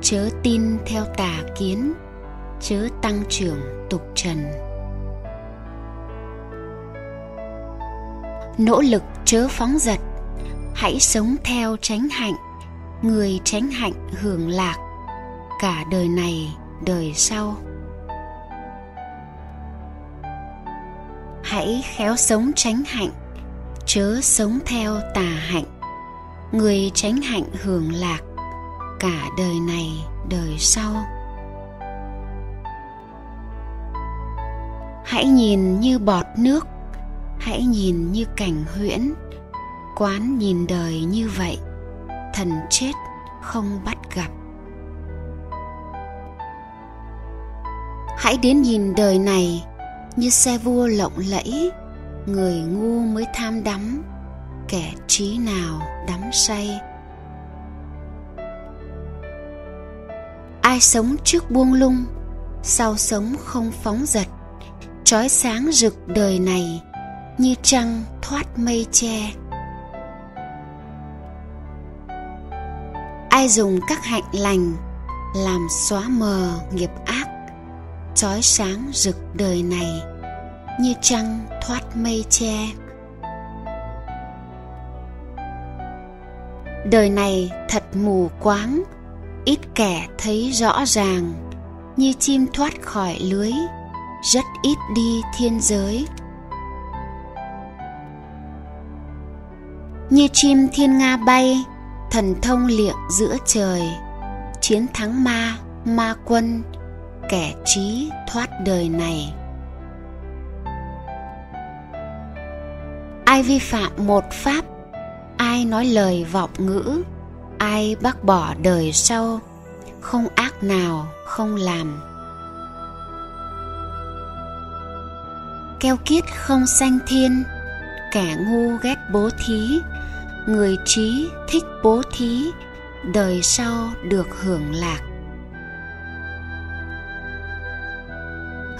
chớ tin theo tà kiến, chớ tăng trưởng tục trần. Nỗ lực chớ phóng dật, hãy sống theo tránh hạnh, người tránh hạnh hưởng lạc cả đời này đời sau. Hãy khéo sống tránh hạnh, chớ sống theo tà hạnh. Người tránh hạnh hưởng lạc, cả đời này, đời sau. Hãy nhìn như bọt nước, hãy nhìn như cảnh huyễn. Quán nhìn đời như vậy, thần chết không bắt gặp. Hãy đến nhìn đời này như xe vua lộng lẫy, người ngu mới tham đắm, kẻ trí nào đắm say. Ai sống trước buông lung, sau sống không phóng dật, trói sáng rực đời này như trăng thoát mây che. Ai dùng các hạnh lành làm xóa mờ nghiệp ác trói sáng rực đời này như trăng thoát mây che. Đời này thật mù quáng, ít kẻ thấy rõ ràng, như chim thoát khỏi lưới, rất ít đi thiên giới. Như chim thiên nga bay, thần thông liệng giữa trời, chiến thắng ma ma quân kẻ trí thoát đời này. Ai vi phạm một pháp, ai nói lời vọng ngữ, ai bác bỏ đời sau, không ác nào không làm. Keo kiết không sanh thiên, kẻ ngu ghét bố thí, người trí thích bố thí, đời sau được hưởng lạc.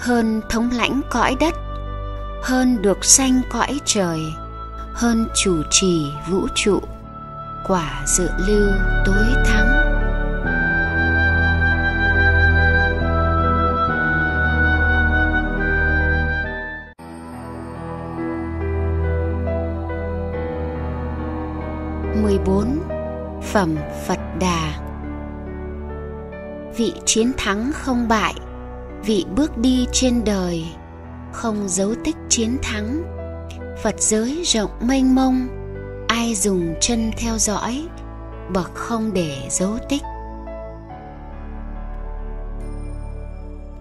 Hơn thống lãnh cõi đất, hơn được sanh cõi trời, hơn chủ trì vũ trụ, quả dự lưu tối thắng. mười bốn. Phẩm phật đà. Vị chiến thắng không bại vị bước đi trên đời, không dấu tích chiến thắng. Phật giới rộng mênh mông, ai dùng chân theo dõi, bậc không để dấu tích.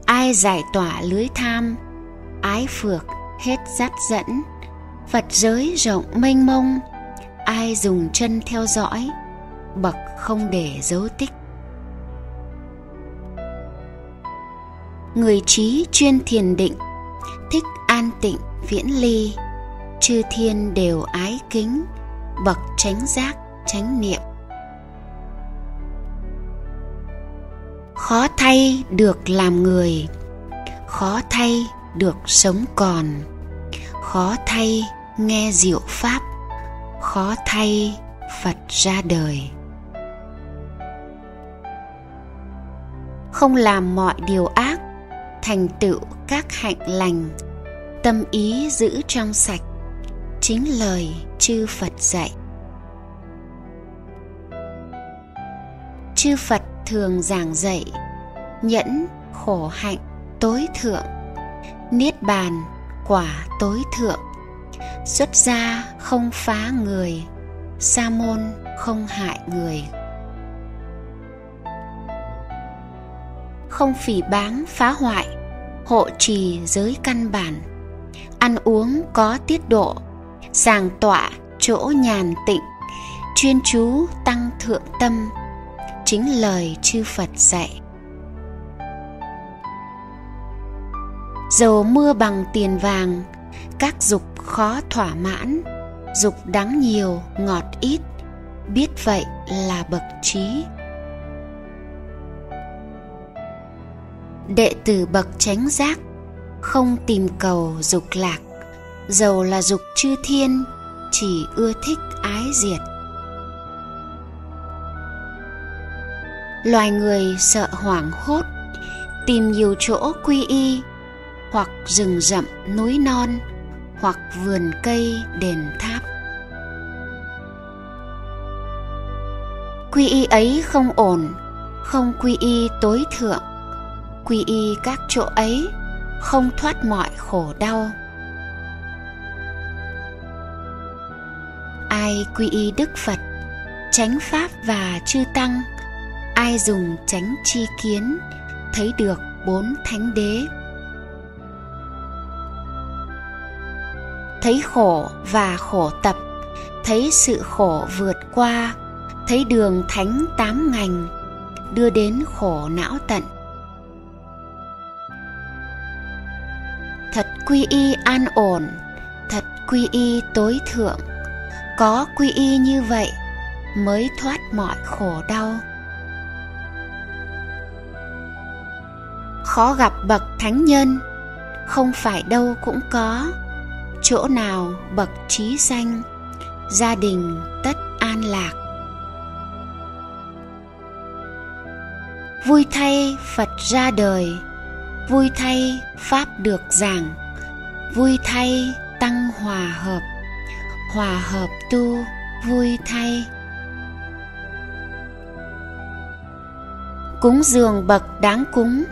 Ai giải tỏa lưới tham, ái phược hết dắt dẫn. Phật giới rộng mênh mông, ai dùng chân theo dõi, bậc không để dấu tích. Người trí chuyên thiền định. Thích an tịnh, viễn ly. Chư thiên đều ái kính. Bậc tránh giác tránh niệm. Khó thay được làm người. Khó thay được sống còn. Khó thay nghe diệu pháp. Khó thay phật ra đời. Không làm mọi điều ác thành tựu các hạnh lành. Tâm ý giữ trong sạch, chính lời chư phật dạy. Chư phật thường giảng dạy, nhẫn, khổ hạnh, tối thượng. Niết bàn, quả tối thượng. Xuất gia không phá người, sa môn không hại người. Không phỉ báng phá hoại, hộ trì giới căn bản. Ăn uống có tiết độ sàng tọa chỗ nhàn tịnh, chuyên chú tăng thượng tâm, chính lời chư phật dạy. Dầu mưa bằng tiền vàng, các dục khó thỏa mãn, dục đắng nhiều ngọt ít, biết vậy là bậc trí. Đệ tử bậc chánh giác, không tìm cầu dục lạc. Dầu là dục chư thiên, chỉ ưa thích ái diệt. Loài người sợ hoảng hốt, tìm nhiều chỗ quy y, hoặc rừng rậm núi non, hoặc vườn cây, đền tháp. Quy y ấy không ổn, không quy y tối thượng quy y các chỗ ấy, không thoát mọi khổ đau. Ai quy y đức phật, chánh pháp và chư tăng, ai dùng chánh chi kiến, thấy được bốn thánh đế. Thấy khổ và khổ tập, thấy sự khổ vượt qua, thấy đường thánh tám ngành, đưa đến khổ não tận. Thật quy y an ổn, thật quy y tối thượng. Có quy y như vậy mới thoát mọi khổ đau. Khó gặp bậc thánh nhân, không phải đâu cũng có. Chỗ nào bậc trí danh, gia đình tất an lạc. Vui thay phật ra đời vui thay pháp được giảng, vui thay tăng hòa hợp hòa hợp tu vui thay. Cúng dường bậc đáng cúng,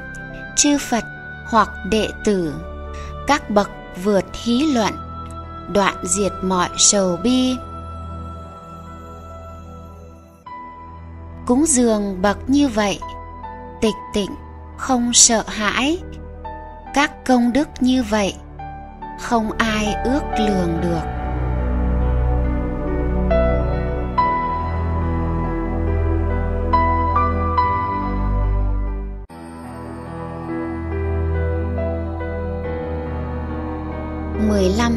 chư phật hoặc đệ tử, các bậc vượt hí luận, đoạn diệt mọi sầu bi. Cúng dường bậc như vậy, tịch tịnh không sợ hãi. Các công đức như vậy, không ai ước lường được. Mười lăm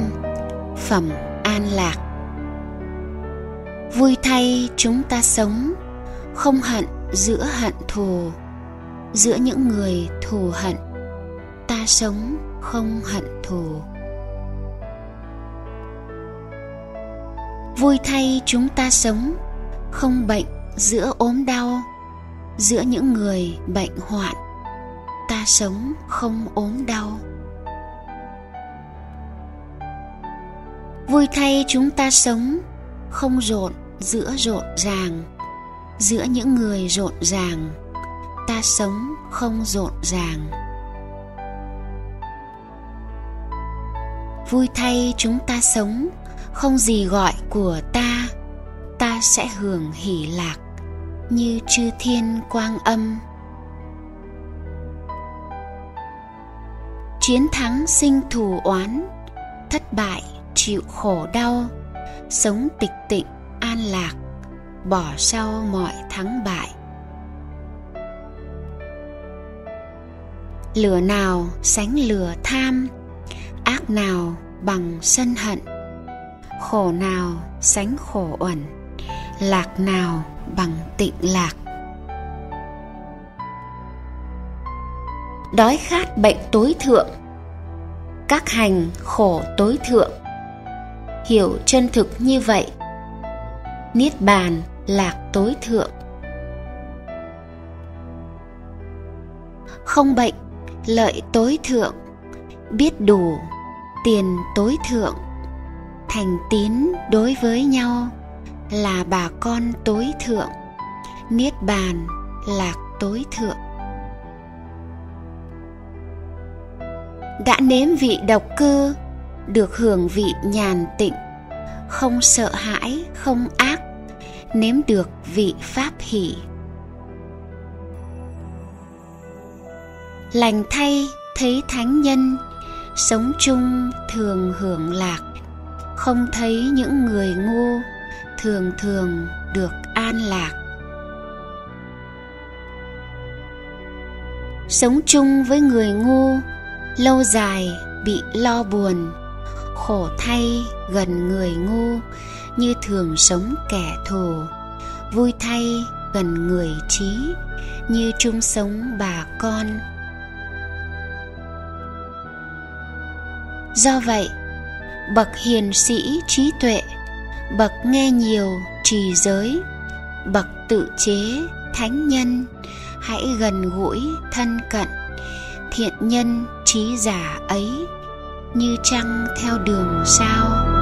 phẩm an lạc. Vui thay chúng ta sống, không hận giữa hận thù giữa những người thù hận. Ta sống không hận thù. Vui thay chúng ta sống không bệnh giữa ốm đau, giữa những người bệnh hoạn. Ta sống không ốm đau. Vui thay chúng ta sống không rộn giữa rộn ràng, giữa những người rộn ràng ta sống không rộn ràng. Vui thay chúng ta sống, không gì gọi của ta ta sẽ hưởng hỷ lạc như chư thiên quang âm. Chiến thắng sinh thù oán, thất bại chịu khổ đau, sống tịch tịnh an lạc, bỏ sau mọi thắng bại. Lửa nào sánh lửa tham, ác nào bằng sân hận, khổ nào sánh khổ uẩn, lạc nào bằng tịnh lạc. Đói khát bệnh tối thượng, các hành khổ tối thượng. Hiểu chân thực như vậy, niết bàn lạc tối thượng. Không bệnh lợi tối thượng, biết đủ tiền tối thượng, thành tín đối với nhau là bà con tối thượng, niết bàn lạc tối thượng. Đã nếm vị độc cư được hưởng vị nhàn tịnh, không sợ hãi, không ác, nếm được vị pháp hỷ. Lành thay thấy thánh nhân, sống chung thường hưởng lạc. Không thấy những người ngu, thường thường được an lạc. Sống chung với người ngu, lâu dài bị lo buồn, khổ thay gần người ngu, như thường sống kẻ thù. Vui thay gần người trí, như chung sống bà con. Do vậy, bậc hiền sĩ trí tuệ, bậc nghe nhiều trì giới, bậc tự chế thánh nhân, hãy gần gũi thân cận, thiện nhân trí giả ấy như trăng theo đường sao.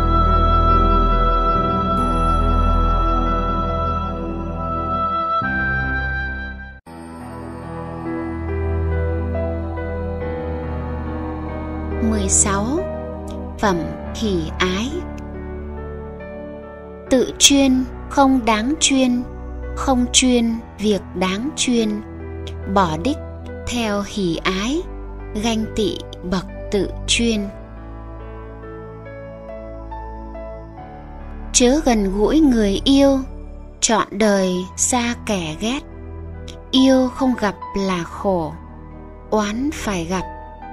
Mười sáu, phẩm hỷ ái. Tự chuyên, không đáng chuyên, không chuyên việc đáng chuyên. Bỏ đích theo hỷ ái, ganh tị bậc tự chuyên. Chớ gần gũi người yêu, chọn đời xa kẻ ghét. Yêu không gặp là khổ, oán phải gặp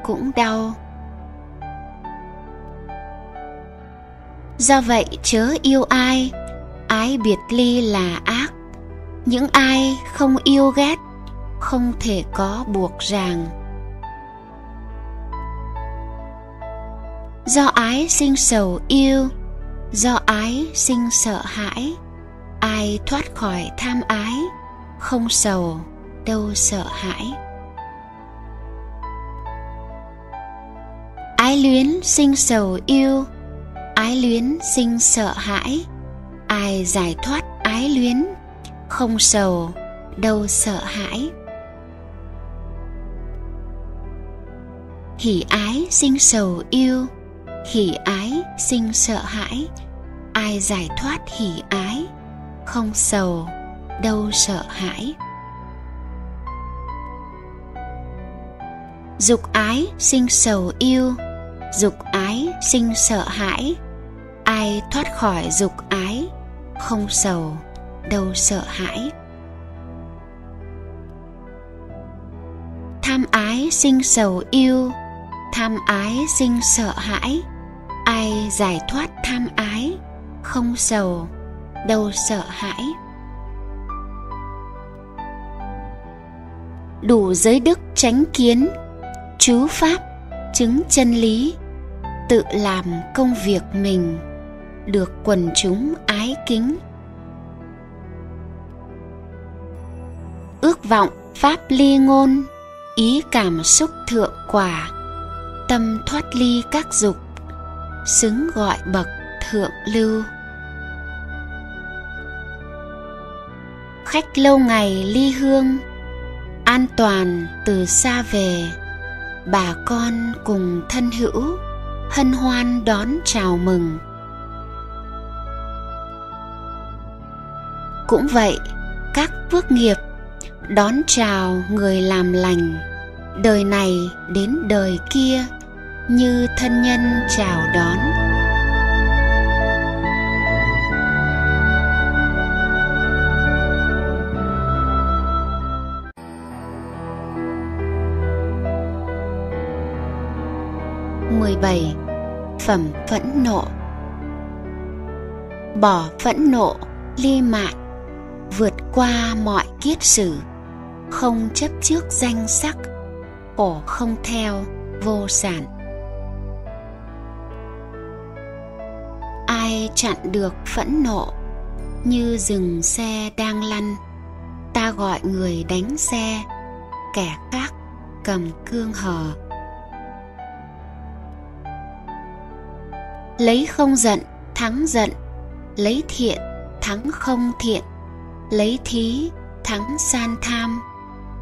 cũng đau. Do vậy chớ yêu ai ái biệt ly là ác. Những ai không yêu ghét, không thể có buộc ràng. Do ái sinh sầu yêu, do ái sinh sợ hãi, ai thoát khỏi tham ái, không sầu đâu sợ hãi. Ái luyến sinh sầu yêu ái luyến sinh sợ hãi. Ai giải thoát ái luyến, không sầu đâu sợ hãi. Hỷ ái sinh sầu yêu, hỷ ái sinh sợ hãi. Ai giải thoát hỷ ái, không sầu đâu sợ hãi. Dục ái sinh sầu yêu, dục ái sinh sợ hãi ai thoát khỏi dục ái, không sầu, đâu sợ hãi. Tham ái sinh sầu yêu, tham ái sinh sợ hãi. Ai giải thoát tham ái, không sầu, đâu sợ hãi. Đủ giới đức tránh kiến, chú pháp, chứng chân lý, tự làm công việc mình được quần chúng ái kính. Ước vọng pháp ly ngôn, ý cảm xúc thượng quả, tâm thoát ly các dục, xứng gọi bậc thượng lưu. Khách lâu ngày ly hương, an toàn từ xa về, bà con cùng thân hữu, hân hoan đón chào mừng. Cũng vậy, các phước nghiệp đón chào người làm lành đời này đến đời kia như thân nhân chào đón. Mười bảy, phẩm phẫn nộ. Bỏ phẫn nộ, ly mạn vượt qua mọi kiết sử, không chấp trước danh sắc, khổ không theo vô sản. Ai chặn được phẫn nộ như dừng xe đang lăn, ta gọi người đánh xe, kẻ khác cầm cương hờ. Lấy không giận, thắng giận, lấy thiện, thắng không thiện lấy thí, thắng san tham.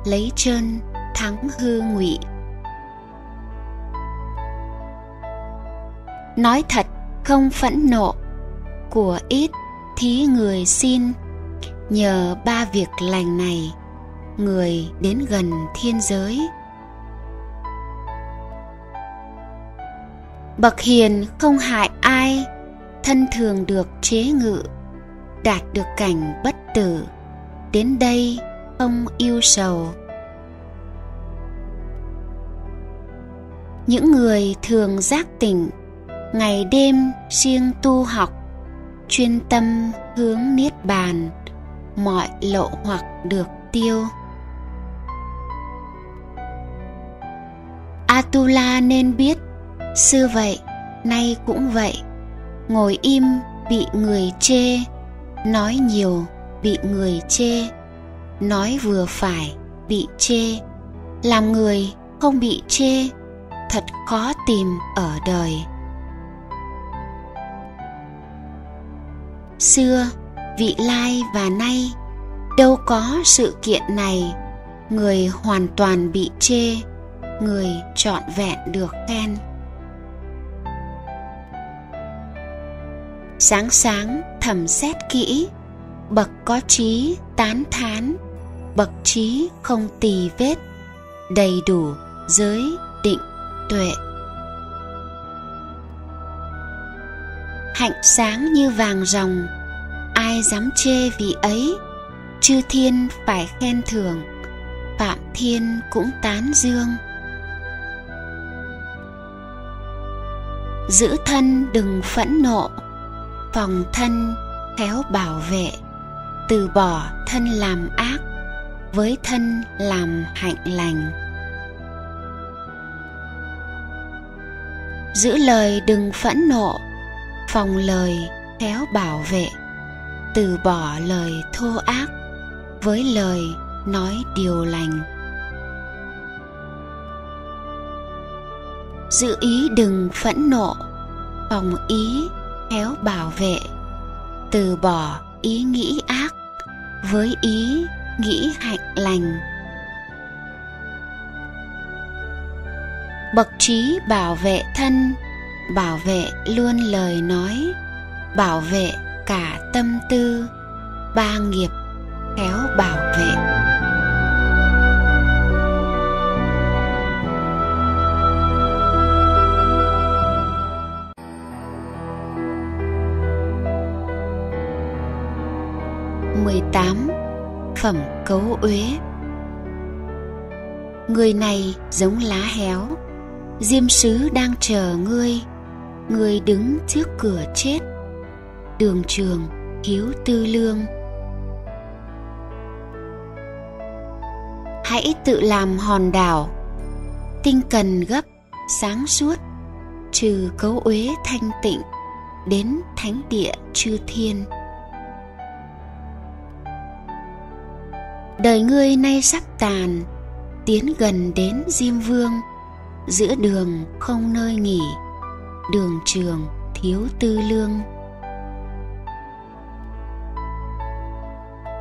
Lấy chân thắng hư ngụy. Nói thật, không phẫn nộ. Của ít, thí người xin. Nhờ ba việc lành này, người đến gần thiên giới. Bậc hiền không hại ai, thân thường được chế ngự đạt được cảnh bất tử. Đến đây không yêu sầu. Những người thường giác tỉnh, ngày đêm siêng tu học, chuyên tâm hướng niết bàn, mọi lộ hoặc được tiêu. Atula nên biết, xưa vậy, nay cũng vậy, ngồi im bị người chê nói nhiều, bị người chê. Nói vừa phải, bị chê. Làm người không bị chê, thật khó tìm ở đời. Xưa, vị lai và nay, đâu có sự kiện này. Người hoàn toàn bị chê, người trọn vẹn được khen. Sáng sáng, thầm xét kỹ. Bậc có trí, tán thán. Bậc trí không tì vết. Đầy đủ, giới, định, tuệ. Hạnh sáng như vàng ròng. Ai dám chê vì ấy? Chư thiên phải khen thưởng. Phạm thiên cũng tán dương. Giữ thân đừng phẫn nộ phòng thân, khéo bảo vệ. Từ bỏ thân làm ác, với thân làm hạnh lành. Giữ lời đừng phẫn nộ, phòng lời khéo bảo vệ. Từ bỏ lời thô ác, với lời nói điều lành. Giữ ý đừng phẫn nộ, phòng ý khéo bảo vệ, từ bỏ ý nghĩ ác với ý nghĩ hạnh lành. Bậc trí bảo vệ thân, bảo vệ luôn lời nói, bảo vệ cả tâm tư, ba nghiệp khéo bảo vệ. Mười tám, phẩm cấu uế. Người này giống lá héo, diêm sứ đang chờ ngươi ngươi đứng trước cửa chết. Đường trường hiếu tư lương. Hãy tự làm hòn đảo, tinh cần gấp, sáng suốt, trừ cấu uế thanh tịnh, đến thánh địa chư thiên. Đời ngươi nay sắp tàn, tiến gần đến diêm vương. Giữa đường không nơi nghỉ, đường trường thiếu tư lương.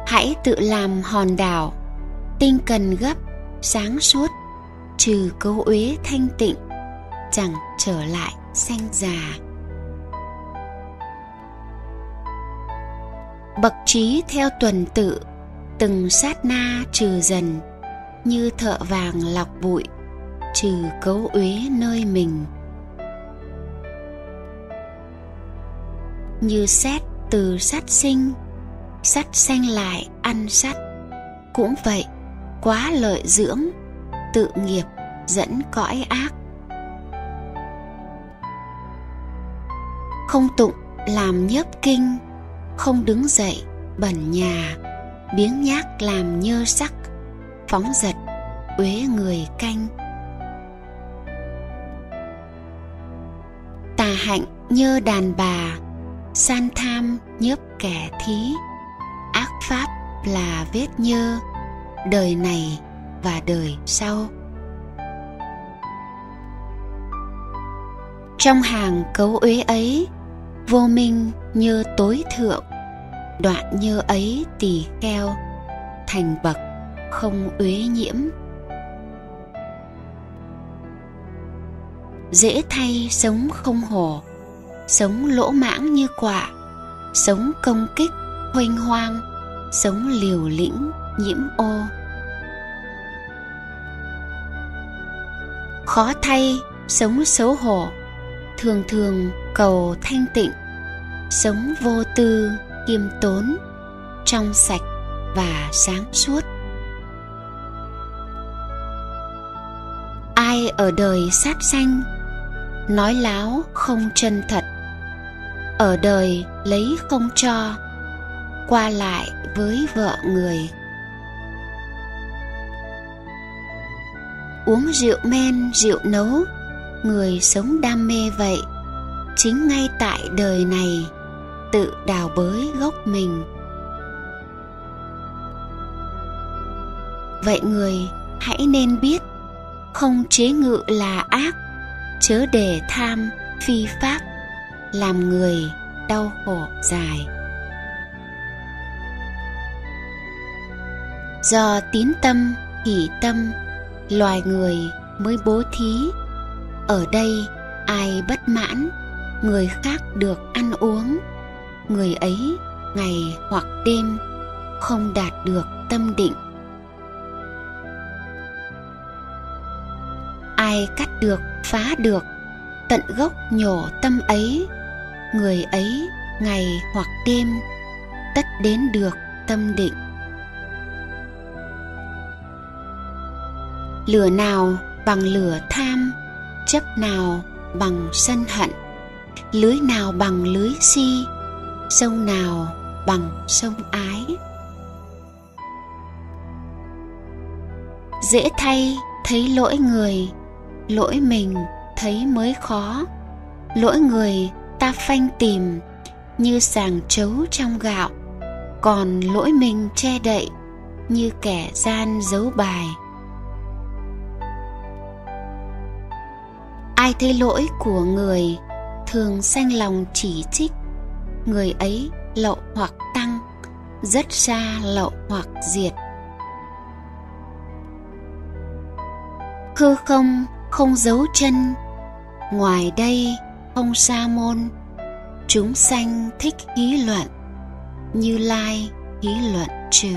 Hãy tự làm hòn đảo, tinh cần gấp, sáng suốt, trừ cấu uế thanh tịnh, chẳng trở lại xanh già. Bậc trí theo tuần tự từng sát na trừ dần, như thợ vàng lọc bụi, trừ cấu uế nơi mình. Như xét từ sát sinh sắt xanh lại ăn sắt cũng vậy, quá lợi dưỡng, tự nghiệp dẫn cõi ác. Không tụng, làm nhớp kinh, không đứng dậy, bẩn nhà biếng nhác làm nhơ sắc, phóng giật uế người canh. Tà hạnh nhơ đàn bà, san tham nhớp kẻ thí. Ác pháp là vết nhơ, đời này và đời sau. Trong hàng cấu uế ấy, vô minh như tối thượng đoạn như ấy tỳ kheo, thành bậc không uế nhiễm. Dễ thay sống không hổ, sống lỗ mãng như quạ sống công kích huênh hoang, sống liều lĩnh, nhiễm ô. Khó thay sống xấu hổ, thường thường cầu thanh tịnh, sống vô tư kiêm tốn trong sạch và sáng suốt. Ai ở đời sát sanh, nói láo không chân thật. Ở đời lấy không cho, qua lại với vợ người. Uống rượu men, rượu nấu, người sống đam mê vậy, chính ngay tại đời này tự đào bới gốc mình. Vậy người, hãy nên biết, không chế ngự là ác, chớ để tham, phi pháp, làm người đau khổ dài. Do tín tâm, hỷ tâm, loài người mới bố thí. Ở đây ai bất mãn, người khác được ăn uống người ấy ngày hoặc đêm không đạt được tâm định. Ai cắt được, phá được, tận gốc nhổ tâm ấy, người ấy ngày hoặc đêm tất đến được tâm định. Lửa nào bằng lửa tham, chấp nào bằng sân hận, lưới nào bằng lưới si sông nào bằng sông ái? Dễ thay thấy lỗi người, lỗi mình thấy mới khó. Lỗi người ta phanh tìm như sàng trấu trong gạo, còn lỗi mình che đậy như kẻ gian giấu bài. Ai thấy lỗi của người thường sanh lòng chỉ trích người ấy lậu hoặc tăng, rất xa lậu hoặc diệt. Hư không không giấu chân, ngoài đây không sa môn. Chúng sanh thích hí luận, như lai hí luận trừ.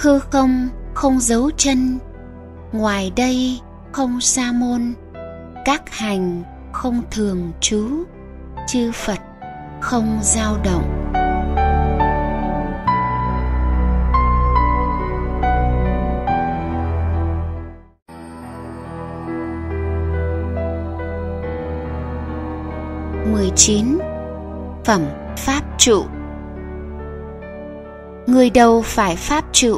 Hư không không giấu chân, ngoài đây không sa môn. Các hành không thường trú, chư phật không dao động. mười chín. Phẩm pháp trụ. Người đầu phải pháp trụ,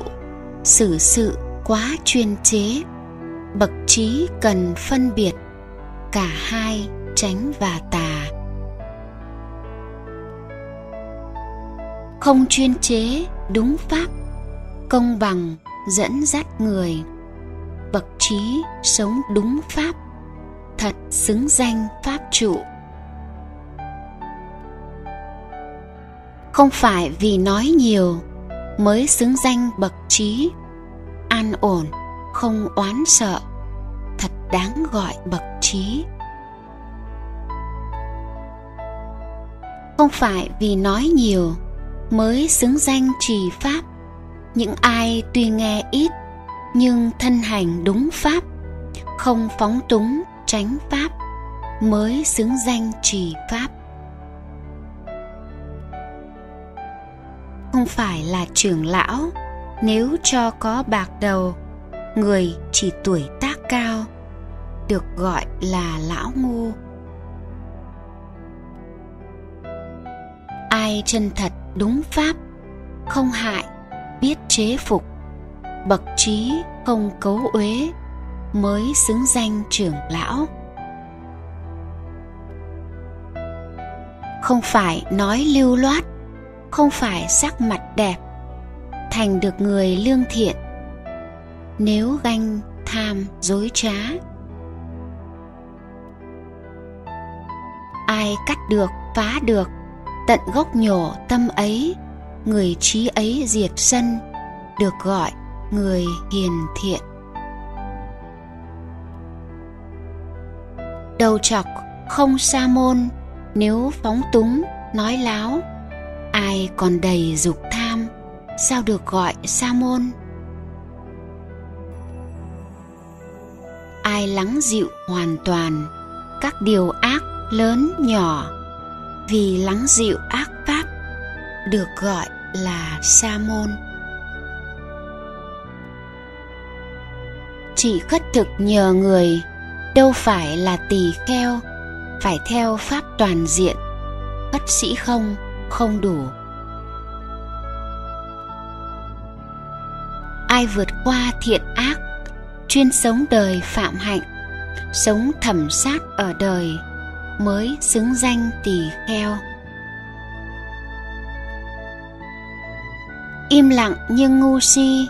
xử sự quá chuyên chế, bậc trí cần phân biệt cả hai tránh và tà. Không chuyên chế, đúng pháp, công bằng, dẫn dắt người. Bậc trí sống đúng pháp, thật xứng danh pháp trụ. Không phải vì nói nhiều mới xứng danh bậc trí. An ổn, không oán sợ, thật đáng gọi bậc trí. Không phải vì nói nhiều mới xứng danh trì pháp. Những ai tuy nghe ít nhưng thân hành đúng pháp, không phóng túng tránh pháp mới xứng danh trì pháp. Không phải là trưởng lão, nếu cho có bạc đầu, người chỉ tuổi tác cao được gọi là lão ngu ai chân thật đúng pháp, không hại, biết chế phục, bậc trí không cấu uế mới xứng danh trưởng lão. Không phải nói lưu loát, không phải sắc mặt đẹp, thành được người lương thiện. Nếu ganh, tham, dối trá ai cắt được, phá được. Tận gốc nhổ tâm ấy, người trí ấy diệt sân, được gọi người hiền thiện. Đầu chọc, không sa môn, nếu phóng túng, nói láo, ai còn đầy dục tham, sao được gọi sa môn? Ai lắng dịu hoàn toàn, các điều ác lớn nhỏ vì lắng dịu ác pháp được gọi là sa môn. Chỉ khất thực nhờ người, đâu phải là tỳ kheo, phải theo pháp toàn diện, bất sĩ không không đủ. Ai vượt qua thiện ác, chuyên sống đời phạm hạnh, sống thẩm sát ở đời mới xứng danh tỳ kheo. Im lặng nhưng ngu si,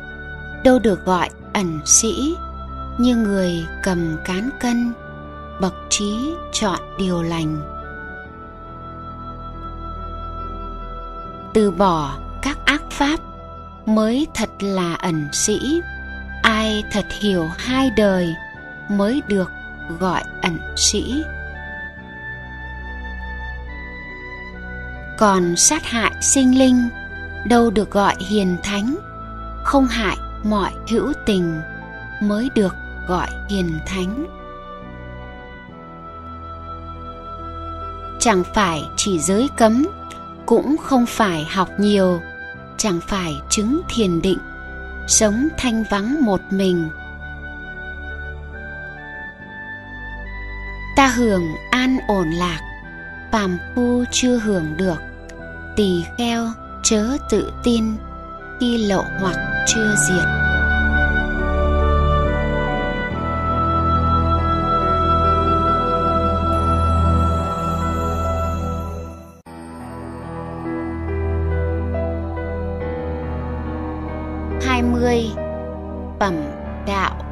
đâu được gọi ẩn sĩ, như người cầm cán cân, bậc trí chọn điều lành. Từ bỏ các ác pháp mới thật là ẩn sĩ, ai thật hiểu hai đời mới được gọi ẩn sĩ. Còn sát hại sinh linh, đâu được gọi hiền thánh. Không hại mọi hữu tình, mới được gọi hiền thánh. Chẳng phải chỉ giới cấm, cũng không phải học nhiều. Chẳng phải chứng thiền định, sống thanh vắng một mình. Ta hưởng an ổn lạc phàm phu chưa hưởng được, tỳ kheo chớ tự tin khi lậu hoặc chưa diệt. Hai mươi phẩm đạo.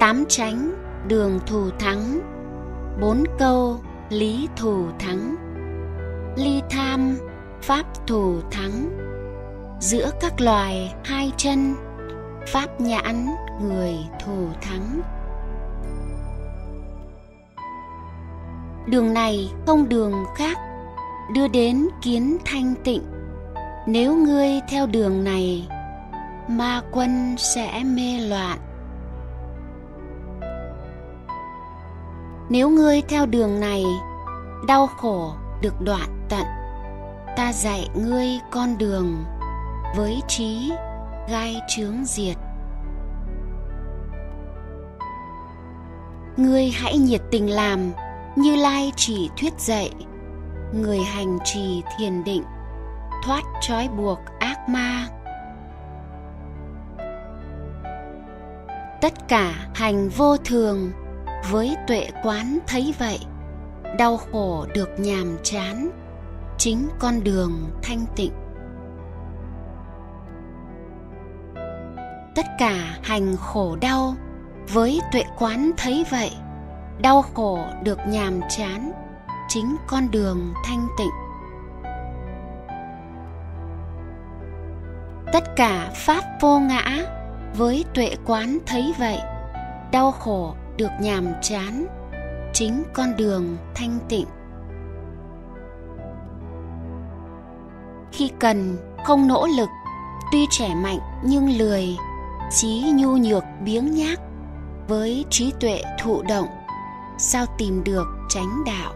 Tám tránh đường thù thắng. Bốn câu lý thù thắng. Ly tham, pháp thù thắng. Giữa các loài, hai chân, pháp nhãn, người thù thắng. Đường này không đường khác, đưa đến kiến thanh tịnh. Nếu ngươi theo đường này, ma quân sẽ mê loạn. Nếu ngươi theo đường này, đau khổ được đoạn tận. Ta dạy ngươi con đường với trí gai chướng diệt. Ngươi hãy nhiệt tình làm như lai chỉ thuyết dạy. Người hành trì thiền định, thoát trói buộc ác ma. Tất cả hành vô thường với tuệ quán thấy vậy, đau khổ được nhàm chán, chính con đường thanh tịnh. Tất cả hành khổ đau, với tuệ quán thấy vậy, đau khổ được nhàm chán, chính con đường thanh tịnh. Tất cả pháp vô ngã, với tuệ quán thấy vậy, đau khổ được nhàm chán chính con đường thanh tịnh. Khi cần, không nỗ lực, tuy trẻ mạnh nhưng lười, trí nhu nhược biếng nhác với trí tuệ thụ động, sao tìm được tránh đạo?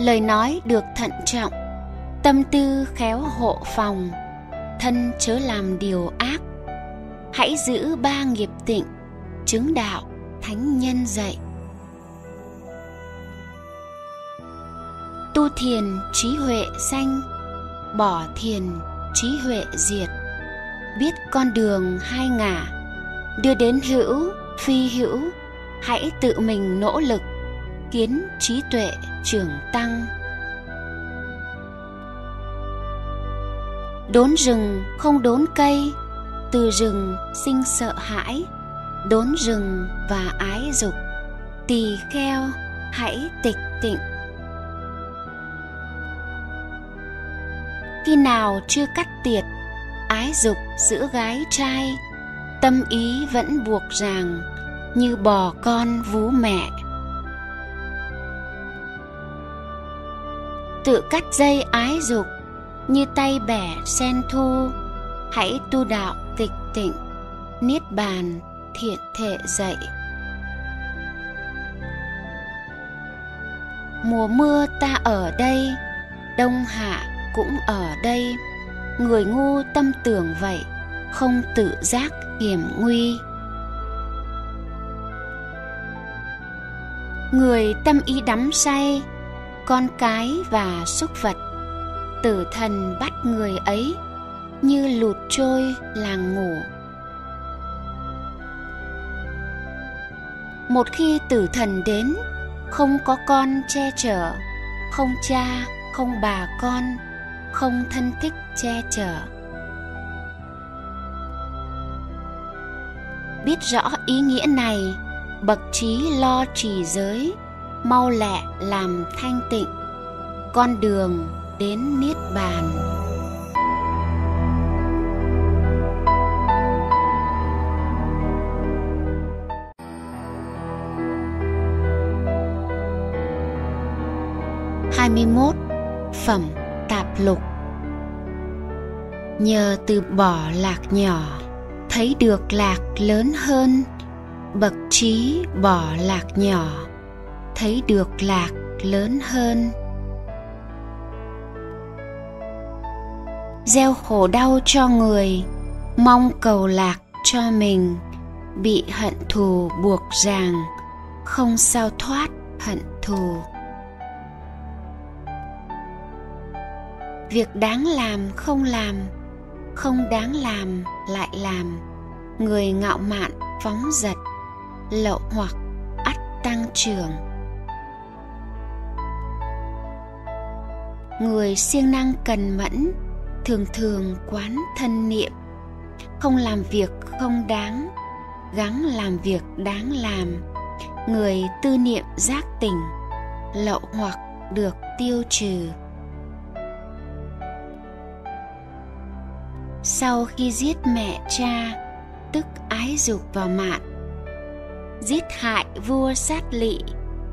Lời nói được thận trọng, tâm tư khéo hộ phòng, thân chớ làm điều ác hãy giữ ba nghiệp tịnh, chứng đạo thánh nhân dạy. Tu thiền trí huệ sanh, bỏ thiền trí huệ diệt. Biết con đường hai ngả, đưa đến hữu, phi hữu. Hãy tự mình nỗ lực, kiến trí tuệ trưởng tăng. Đốn rừng không đốn cây từ rừng sinh sợ hãi, đốn rừng và ái dục, tỳ kheo hãy tịch tịnh. Khi nào chưa cắt tiệt, ái dục giữa gái trai, tâm ý vẫn buộc ràng như bò con vú mẹ. Tự cắt dây ái dục như tay bẻ sen thu hãy tu đạo tịnh, niết bàn thiện thể dạy. Mùa mưa ta ở đây, đông hạ cũng ở đây. Người ngu tâm tưởng vậy, không tự giác hiểm nguy. Người tâm ý đắm say, con cái và súc vật, tử thần bắt người ấy như lụt trôi làng ngủ. Một khi tử thần đến, không có con che chở, không cha, không bà con, không thân thích che chở. Biết rõ ý nghĩa này, bậc trí lo trì giới, mau lẹ làm thanh tịnh, con đường đến niết bàn. Hai mươi mốt phẩm tạp lục. Nhờ từ bỏ lạc nhỏ, thấy được lạc lớn hơn, bậc trí bỏ lạc nhỏ, thấy được lạc lớn hơn. Gieo khổ đau cho người, mong cầu lạc cho mình, bị hận thù buộc ràng, không sao thoát hận thù. Việc đáng làm không làm, không đáng làm lại làm. Người ngạo mạn phóng dật, lậu hoặc ắt tăng trưởng. Người siêng năng cần mẫn, thường thường quán thân niệm. Không làm việc không đáng, gắng làm việc đáng làm. Người tư niệm giác tỉnh, lậu hoặc được tiêu trừ. Sau khi giết mẹ cha, tức ái dục vào mạng. Giết hại vua sát lỵ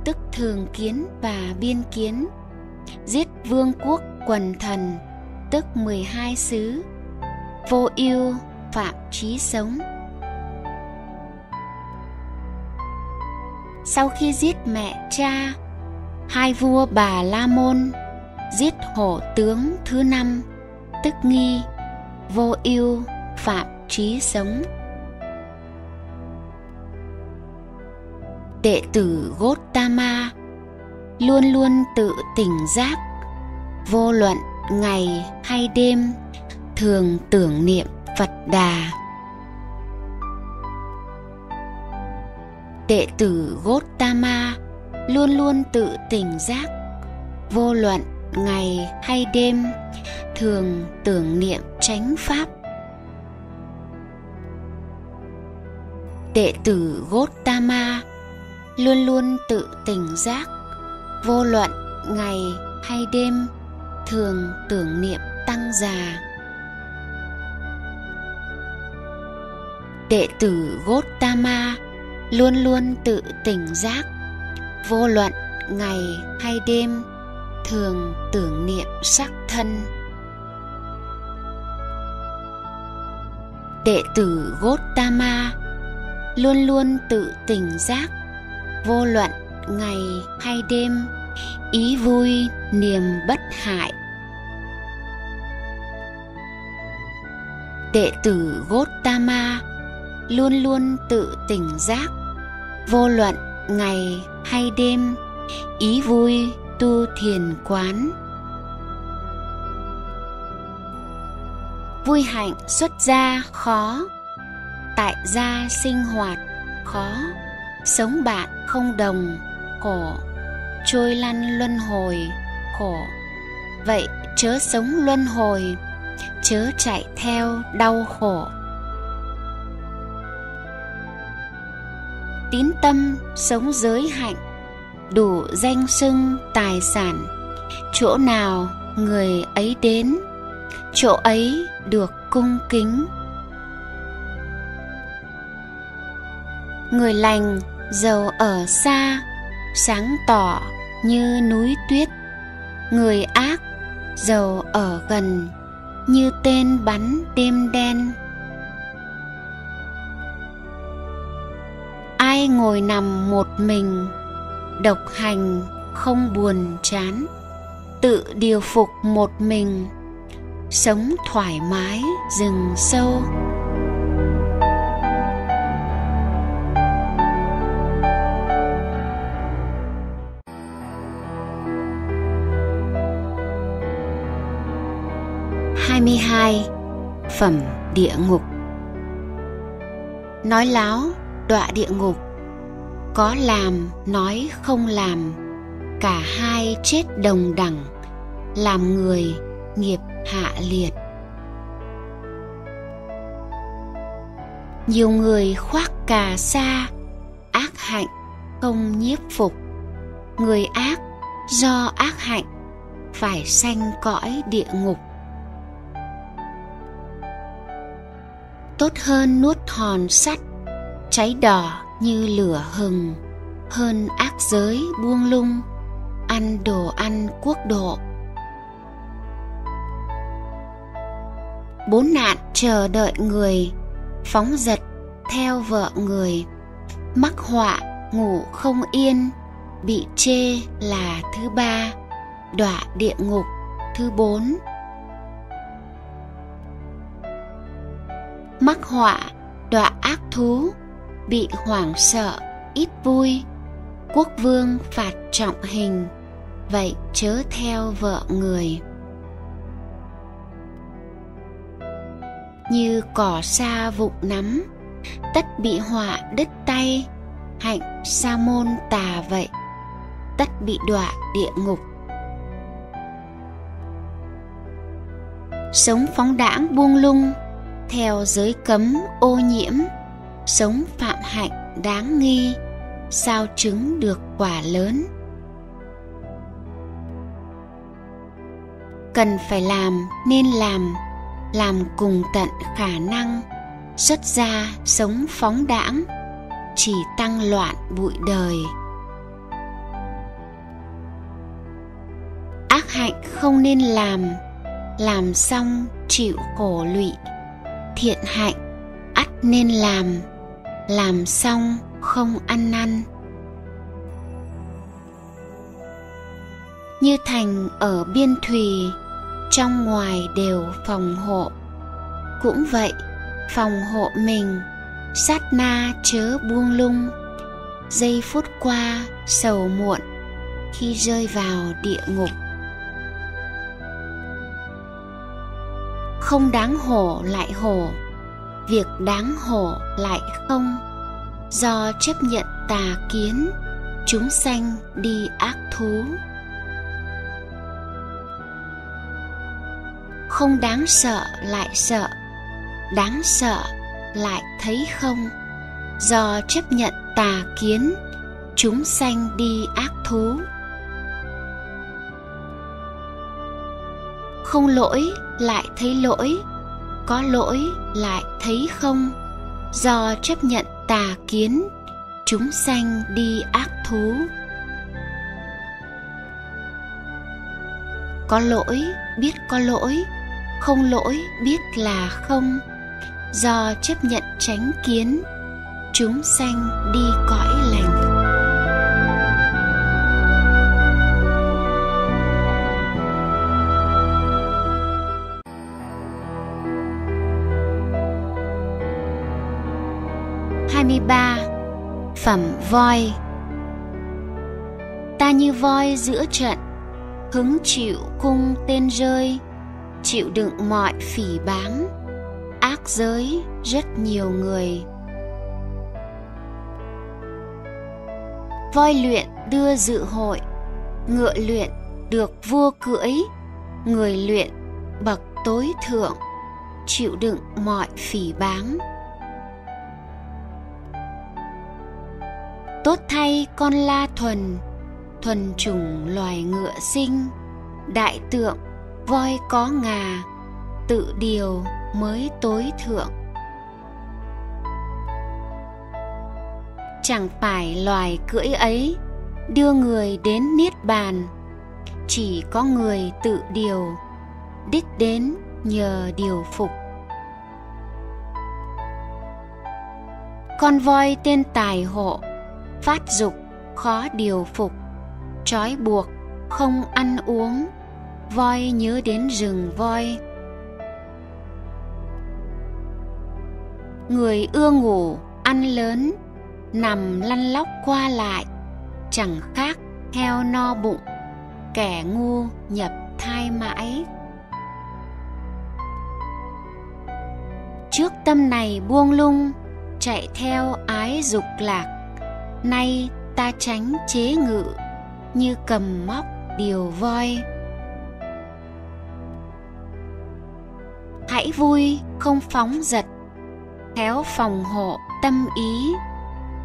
tức thường kiến và biên kiến. Giết vương quốc quần thần, tức 12 xứ. Vô ưu, phạm trí sống. Sau khi giết mẹ cha, hai vua bà la môn giết hổ tướng thứ năm, tức nghi vô ưu, phạm trí sống. Đệ tử Gotama luôn luôn tự tỉnh giác, vô luận ngày hay đêm, thường tưởng niệm Phật Đà. Đệ tử Gotama luôn luôn tự tỉnh giác, vô luận ngày hay đêm thường tưởng niệm chánh pháp. Đệ tử Gotama luôn luôn tự tỉnh giác, vô luận ngày hay đêm, thường tưởng niệm tăng già. Đệ tử Gotama luôn luôn tự tỉnh giác, vô luận ngày hay đêm thường tưởng niệm sắc thân. Đệ tử Gotama luôn luôn tự tỉnh giác, vô luận ngày hay đêm, ý vui, niềm bất hại. Đệ tử Gotama luôn luôn tự tỉnh giác, vô luận ngày hay đêm, ý vui tu thiền quán. Vui hạnh xuất gia khó, tại gia sinh hoạt khó, sống bạn không đồng khổ, trôi lăn luân hồi khổ. Vậy chớ sống luân hồi, chớ chạy theo đau khổ. Tín tâm sống giới hạnh đủ danh sưng tài sản. Chỗ nào người ấy đến, chỗ ấy được cung kính. Người lành giàu ở xa, sáng tỏ như núi tuyết. Người ác giàu ở gần, như tên bắn đêm đen. Ai ngồi nằm một mình độc hành, không buồn chán. Tự điều phục một mình, sống thoải mái, rừng sâu. Hai mươi hai, phẩm địa ngục. Nói láo, đọa địa ngục có làm, nói không làm, cả hai chết đồng đẳng, làm người nghiệp hạ liệt. Nhiều người khoác cà sa, ác hạnh không nhiếp phục. Người ác do ác hạnh phải sanh cõi địa ngục. Tốt hơn nuốt hòn sắt, cháy đỏ như lửa hừng, hơn ác giới buông lung, ăn đồ ăn quốc độ. Bốn nạn chờ đợi người, phóng giật theo vợ người, mắc họa ngủ không yên, bị chê là thứ ba, đọa địa ngục thứ bốn. Mắc họa, đọa ác thú bị hoảng sợ, ít vui. Quốc vương phạt trọng hình, vậy chớ theo vợ người. Như cỏ sa vụng nắm, tất bị họa đứt tay. Hạnh sa môn tà vậy, tất bị đọa địa ngục. Sống phóng đãng buông lung, theo giới cấm ô nhiễm sống phạm hạnh đáng nghi, sao chứng được quả lớn? Cần phải làm nên làm làm cùng tận khả năng, xuất gia sống phóng đãng, chỉ tăng loạn bụi đời. Ác hạnh không nên làm làm xong chịu khổ lụy, thiện hạnh ắt nên làm làm xong không ăn năn. Như thành ở biên thùy, trong ngoài đều phòng hộ. Cũng vậy, phòng hộ mình, sát na chớ buông lung. Giây phút qua, sầu muộn khi rơi vào địa ngục. Không đáng hổ lại hổ việc đáng hổ lại không? Do chấp nhận tà kiến, chúng sanh đi ác thú. Không đáng sợ lại sợ, đáng sợ lại thấy không? Do chấp nhận tà kiến, chúng sanh đi ác thú. Không lỗi lại thấy lỗi có lỗi lại thấy không? Do chấp nhận tà kiến, chúng sanh đi ác thú. Có lỗi biết có lỗi, không lỗi biết là không. Do chấp nhận tránh kiến, chúng sanh đi cõi lành hai mươi ba, phẩm voi. Ta như voi giữa trận, hứng chịu cung tên rơi, chịu đựng mọi phỉ báng, ác giới rất nhiều người. Voi luyện đưa dự hội, ngựa luyện được vua cưỡi, người luyện bậc tối thượng, chịu đựng mọi phỉ báng. Tốt thay con la thuần thuần chủng loài ngựa sinh, đại tượng, voi có ngà, tự điều mới tối thượng. Chẳng phải loài cưỡi ấy đưa người đến niết bàn, chỉ có người tự điều, đích đến nhờ điều phục. Con voi tên tài hộ phát dục, khó điều phục. Trói buộc, không ăn uống. Voi nhớ đến rừng voi. Người ưa ngủ, ăn lớn. Nằm lăn lóc qua lại. Chẳng khác, heo no bụng. Kẻ ngu nhập thai mãi. Trước tâm này buông lung, chạy theo ái dục lạc nay ta tránh chế ngự, như cầm móc điều voi. Hãy vui, không phóng dật khéo phòng hộ tâm ý,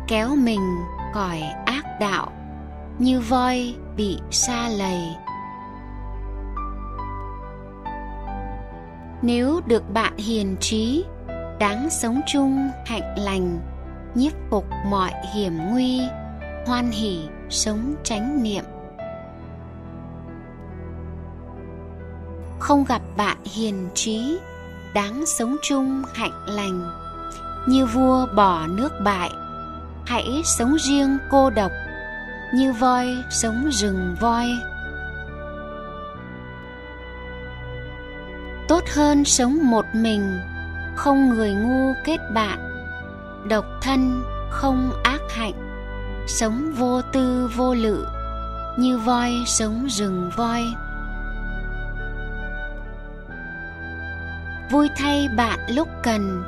kéo mình khỏi ác đạo, như voi bị xa lầy. Nếu được bạn hiền trí, đáng sống chung, hạnh lành nhiếp phục mọi hiểm nguy, hoan hỷ sống tránh niệm. Không gặp bạn hiền trí, đáng sống chung hạnh lành. Như vua bỏ nước bại, hãy sống riêng cô độc. Như voi sống rừng voi. Tốt hơn sống một mình, không người ngu kết bạn độc thân, không ác hạnh. Sống vô tư, vô lự, như voi sống rừng voi. Vui thay bạn lúc cần,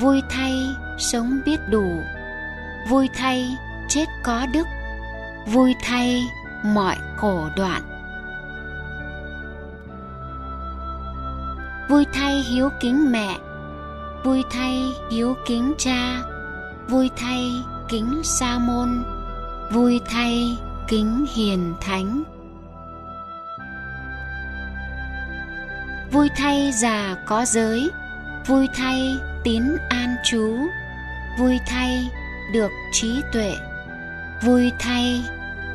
vui thay sống biết đủ. Vui thay chết có đức, vui thay mọi khổ đoạn. Vui thay hiếu kính mẹ vui thay hiếu kính cha. Vui thay, kính sa môn. Vui thay, kính hiền thánh. Vui thay già có giới. Vui thay, tín an chú vui thay, được trí tuệ. Vui thay,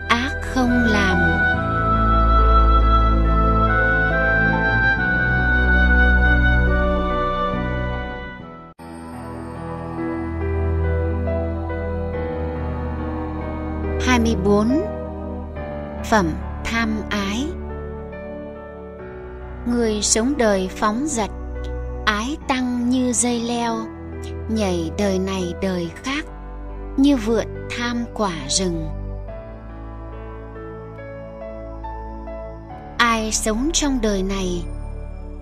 ác không làm. Phẩm tham ái. Người sống đời phóng dật, ái tăng như dây leo, nhảy đời này đời khác, như vượn tham quả rừng. Ai sống trong đời này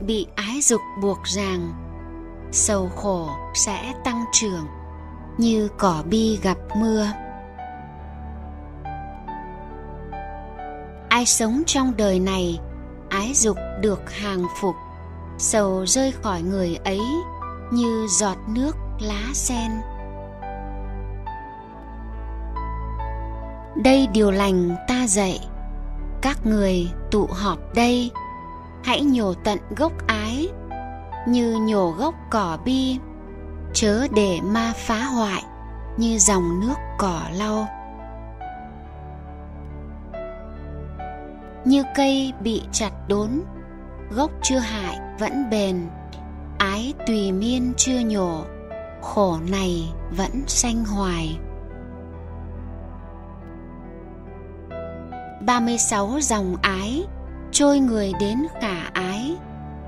bị ái dục buộc ràng, sầu khổ sẽ tăng trưởng như cỏ bi gặp mưa. Ai sống trong đời này, ái dục được hàng phục. Sầu rơi khỏi người ấy như giọt nước lá sen. Đây điều lành ta dạy, các người tụ họp đây, hãy nhổ tận gốc ái như nhổ gốc cỏ bi. Chớ để ma phá hoại như dòng nước cỏ lau. Như cây bị chặt đốn, gốc chưa hại vẫn bền, ái tùy miên chưa nhổ, khổ này vẫn sanh hoài. 36 dòng ái, trôi người đến khả ái,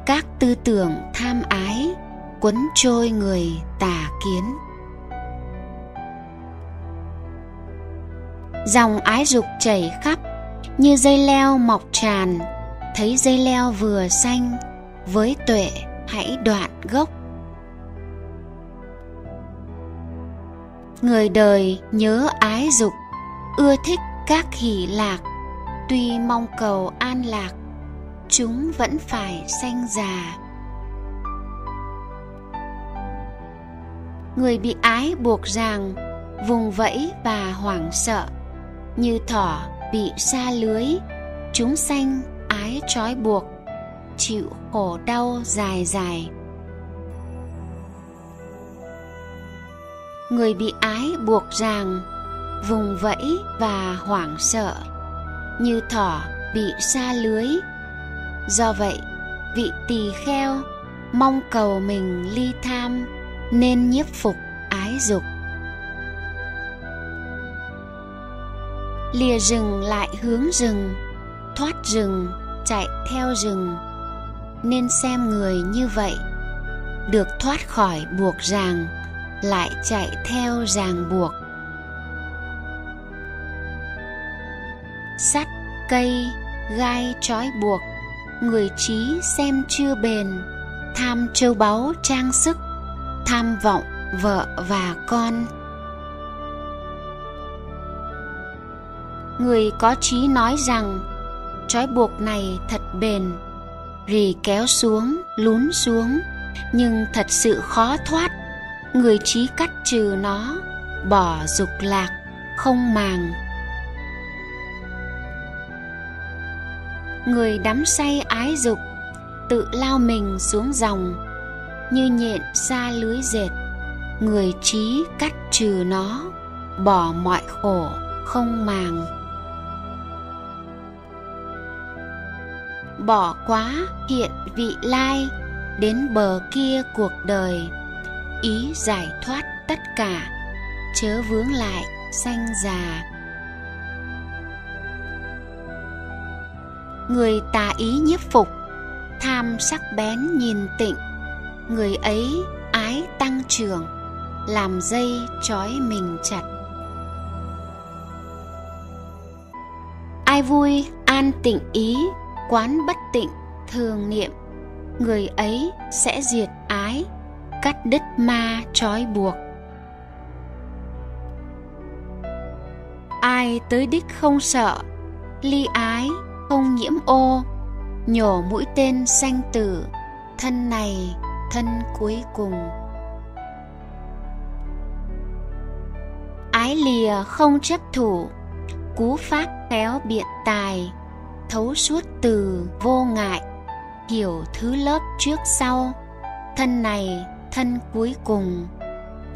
các tư tưởng tham ái, quấn trôi người tà kiến. Dòng ái dục chảy khắp như dây leo mọc tràn. Thấy dây leo vừa xanh, với tuệ hãy đoạn gốc. Người đời nhớ ái dục, ưa thích các hỷ lạc. Tuy mong cầu an lạc, chúng vẫn phải sanh già. Người bị ái buộc ràng vùng vẫy và hoảng sợ, như thỏ bị xa lưới, chúng sanh ái trói buộc, chịu khổ đau dài dài. Người bị ái buộc ràng, vùng vẫy và hoảng sợ, như thỏ bị xa lưới. Do vậy, vị tỳ kheo mong cầu mình ly tham nên nhiếp phục ái dục. Lìa rừng lại hướng rừng, thoát rừng, chạy theo rừng. Nên xem người như vậy, được thoát khỏi buộc ràng, lại chạy theo ràng buộc. Sắt, cây, gai, trói buộc, người trí xem chưa bền. Tham châu báu trang sức, tham vọng vợ và con. Người có trí nói rằng, trói buộc này thật bền, rì kéo xuống, lún xuống, nhưng thật sự khó thoát. Người trí cắt trừ nó, bỏ dục lạc, không màng. Người đắm say ái dục, tự lao mình xuống dòng, như nhện xa lưới dệt. Người trí cắt trừ nó, bỏ mọi khổ, không màng. Bỏ quá hiện vị lai đến bờ kia cuộc đời, ý giải thoát tất cả, chớ vướng lại sanh già. Người tà ý nhiếp phục, tham sắc bén nhìn tịnh, người ấy ái tăng trưởng, làm dây trói mình chặt. Ai vui an tịnh ý quán bất tịnh, thường niệm, người ấy sẽ diệt ái, cắt đứt ma trói buộc. Ai tới đích không sợ, ly ái không nhiễm ô, nhổ mũi tên sanh tử, thân này thân cuối cùng. Ái lìa không chấp thủ, cú pháp khéo biện tài thấu suốt từ vô ngại, hiểu thứ lớp trước sau. Thân này, thân cuối cùng.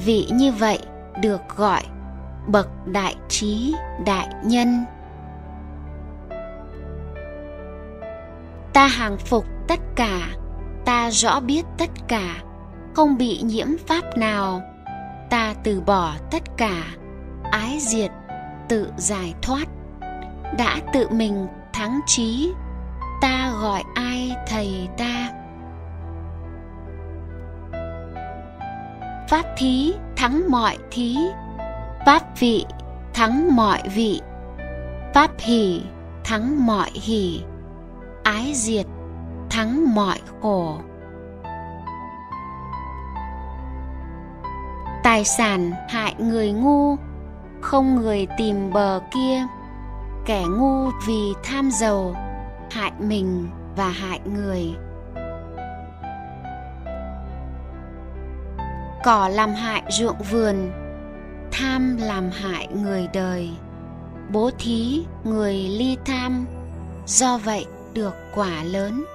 Vị như vậy được gọi bậc đại trí, đại nhân. Ta hàng phục tất cả, ta rõ biết tất cả, không bị nhiễm pháp nào. Ta từ bỏ tất cả, ái diệt, tự giải thoát. Đã tự mình thắng trí ta gọi ai thầy ta? Pháp thí, thắng mọi thí. Pháp vị, thắng mọi vị. Pháp hỷ, thắng mọi hỷ. Ái diệt, thắng mọi khổ. Tài sản hại người ngu, không người tìm bờ kia kẻ ngu vì tham giàu, hại mình và hại người. Cỏ làm hại ruộng vườn, tham làm hại người đời. Bố thí người ly tham, do vậy được quả lớn.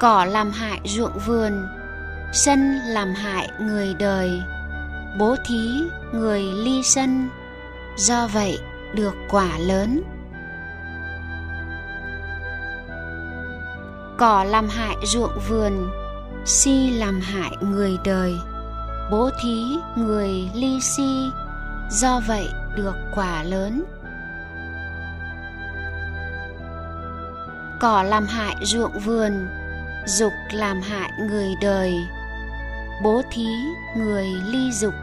Cỏ làm hại ruộng vườn, sân làm hại người đời bố thí người ly sân do vậy được quả lớn. Cỏ làm hại ruộng vườn, si làm hại người đời, bố thí người ly si, do vậy được quả lớn. Cỏ làm hại ruộng vườn, dục làm hại người đời bố thí người ly dục,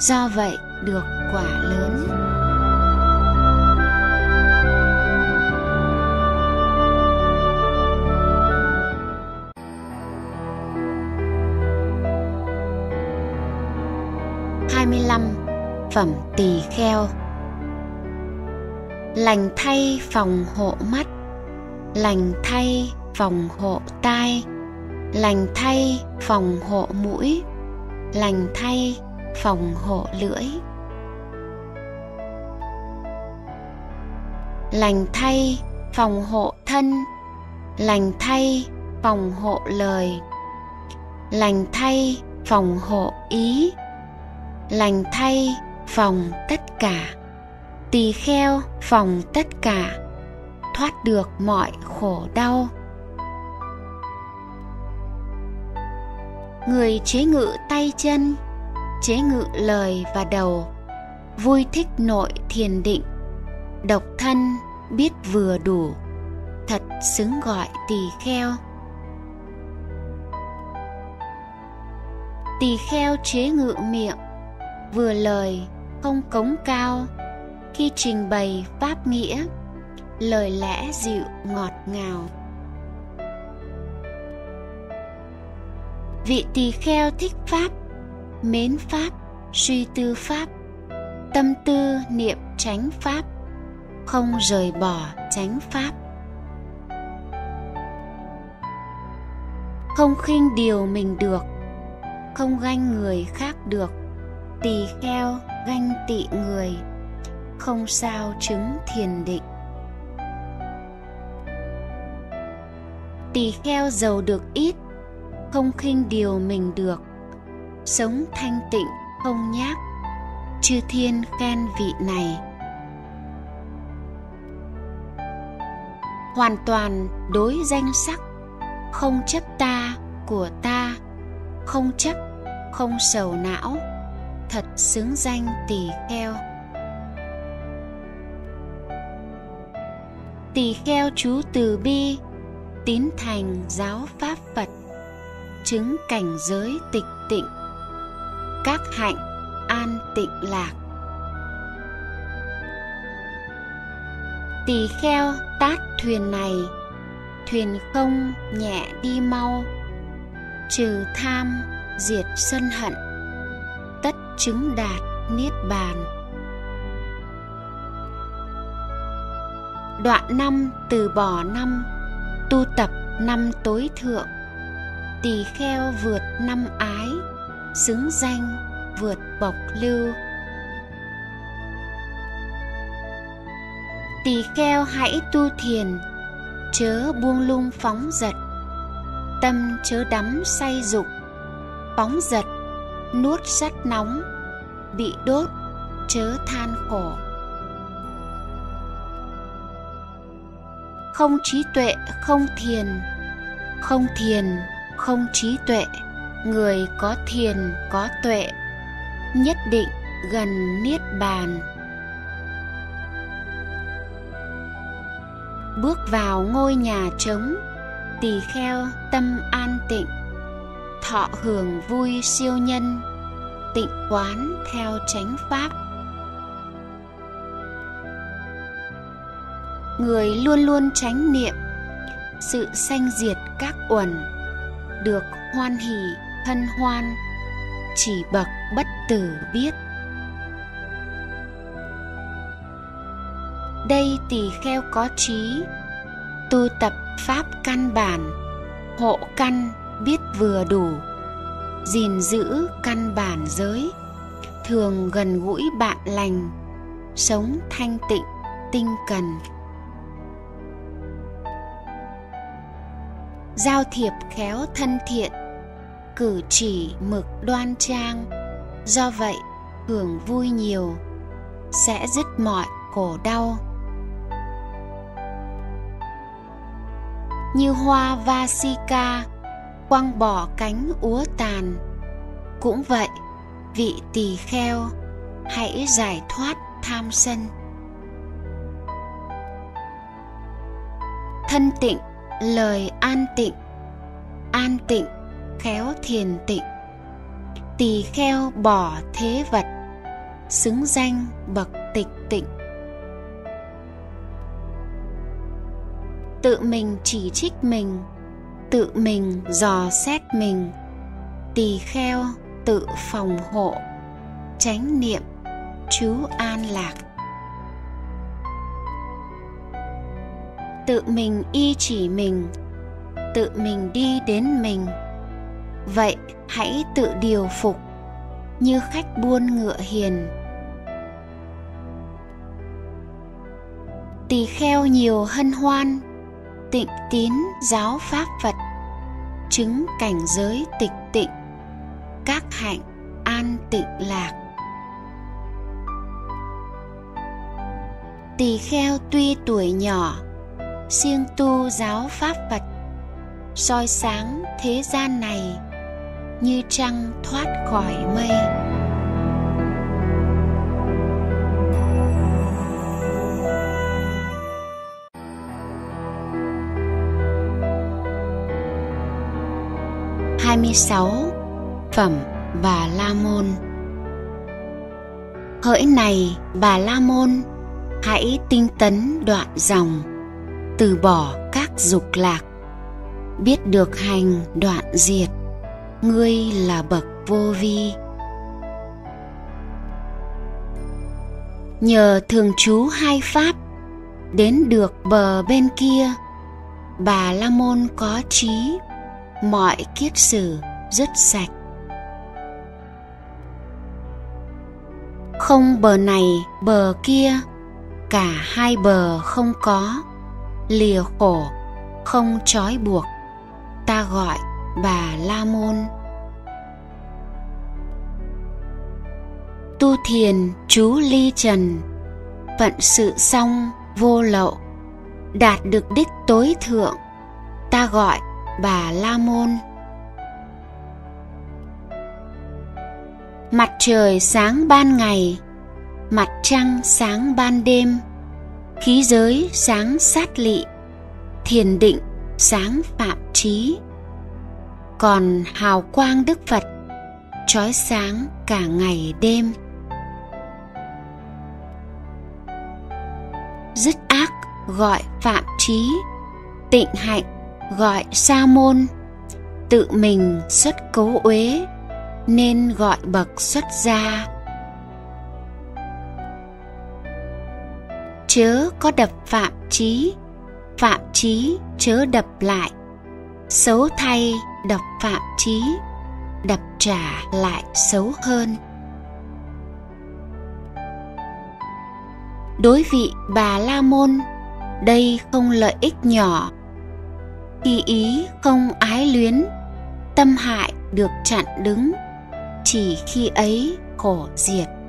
do vậy được quả lớn. Hai mươi lăm phẩm tỳ kheo. Lành thay phòng hộ mắt, lành thay phòng hộ tai lành thay, phòng hộ mũi. Lành thay, phòng hộ lưỡi. Lành thay, phòng hộ thân. Lành thay, phòng hộ lời. Lành thay, phòng hộ ý. Lành thay, phòng tất cả. Tỳ kheo, phòng tất cả. Thoát được mọi khổ đau. Người chế ngự tay chân, chế ngự lời và đầu. Vui thích nội thiền định, độc thân biết vừa đủ. Thật xứng gọi tỳ kheo. Tỳ kheo chế ngự miệng, vừa lời không cống cao. Khi trình bày pháp nghĩa, lời lẽ dịu ngọt ngào. Vị tỳ kheo thích pháp, mến pháp, suy tư pháp, tâm tư niệm tránh pháp, không rời bỏ tránh pháp. Không khinh điều mình được, không ganh người khác được, tỳ kheo ganh tị người, không sao chứng thiền định. Tỳ kheo giàu được ít không khinh điều mình được. Sống thanh tịnh, không nhác chư thiên khen vị này. Hoàn toàn đối danh sắc. Không chấp ta của ta. Không chấp, không sầu não. Thật xứng danh tỳ kheo. Tỳ kheo chú từ bi, tín thành giáo pháp phật chứng cảnh giới tịch tịnh. Các hạnh an tịnh lạc. Tỳ kheo tát thuyền này, thuyền không nhẹ đi mau, trừ tham diệt sân hận, tất chứng đạt niết bàn. Đoạn năm từ bỏ năm, tu tập năm tối thượng tỳ kheo vượt năm ái, xứng danh vượt bộc lưu. Tỳ kheo hãy tu thiền, chớ buông lung phóng dật, tâm chớ đắm say dục. Phóng dật, nuốt sắt nóng, bị đốt, chớ than khổ. Không trí tuệ, không thiền không thiền không trí tuệ, người có thiền có tuệ, nhất định gần niết bàn. Bước vào ngôi nhà trống, tỳ kheo tâm an tịnh, thọ hưởng vui siêu nhân, tịnh quán theo chánh pháp. Người luôn luôn tránh niệm, sự sanh diệt các uẩn được hoan hỷ, hân hoan, chỉ bậc bất tử biết. Đây tỳ kheo có trí, tu tập pháp căn bản, hộ căn biết vừa đủ, gìn giữ căn bản giới, thường gần gũi bạn lành, sống thanh tịnh, tinh cần. Giao thiệp khéo thân thiện, cử chỉ mực đoan trang. Do vậy, hưởng vui nhiều, sẽ dứt mọi khổ đau. Như hoa vasika, quăng bỏ cánh úa tàn. Cũng vậy, vị tỳ kheo, hãy giải thoát tham sân. Thân tịnh lời an tịnh. An tịnh, khéo thiền tịnh. Tỳ kheo bỏ thế vật. Xứng danh bậc tịch tịnh. Tự mình chỉ trích mình, tự mình dò xét mình. Tỳ kheo tự phòng hộ tránh niệm chú an lạc. Tự mình y chỉ mình, tự mình đi đến mình. Vậy hãy tự điều phục, như khách buôn ngựa hiền. Tỳ kheo nhiều hân hoan, tịnh tín giáo pháp phật, chứng cảnh giới tịch tịnh, các hạnh an tịnh lạc. Tỳ kheo tuy tuổi nhỏ siêng tu giáo pháp phật. Soi sáng thế gian này như trăng thoát khỏi mây. Hai mươi sáu phẩm bà la môn. Hỡi này, bà la môn, hãy tinh tấn đoạn dòng từ bỏ các dục lạc. Biết được hành đoạn diệt, ngươi là bậc vô vi. Nhờ thường trú hai pháp, đến được bờ bên kia, bà la môn có trí, mọi kiết sử dứt sạch. Không bờ này, bờ kia, cả hai bờ không có lìa khổ, không trói buộc. Ta gọi bà la môn. Tu thiền chú ly trần. Phận sự xong, vô lậu. Đạt được đích tối thượng. Ta gọi bà la môn. Mặt trời sáng ban ngày, mặt trăng sáng ban đêm khí giới sáng sát lị, thiền định sáng phạm trí. Còn hào quang đức phật, trói sáng cả ngày đêm. Dứt ác gọi phạm trí, tịnh hạnh gọi sa môn. Tự mình xuất cấu uế, nên gọi bậc xuất gia. Chớ có đập phạm trí phạm trí chớ đập lại. Xấu thay đập phạm trí đập trả lại xấu hơn. Đối vị bà la môn, đây không lợi ích nhỏ. Khi ý không ái luyến, tâm hại được chặn đứng, chỉ khi ấy khổ diệt.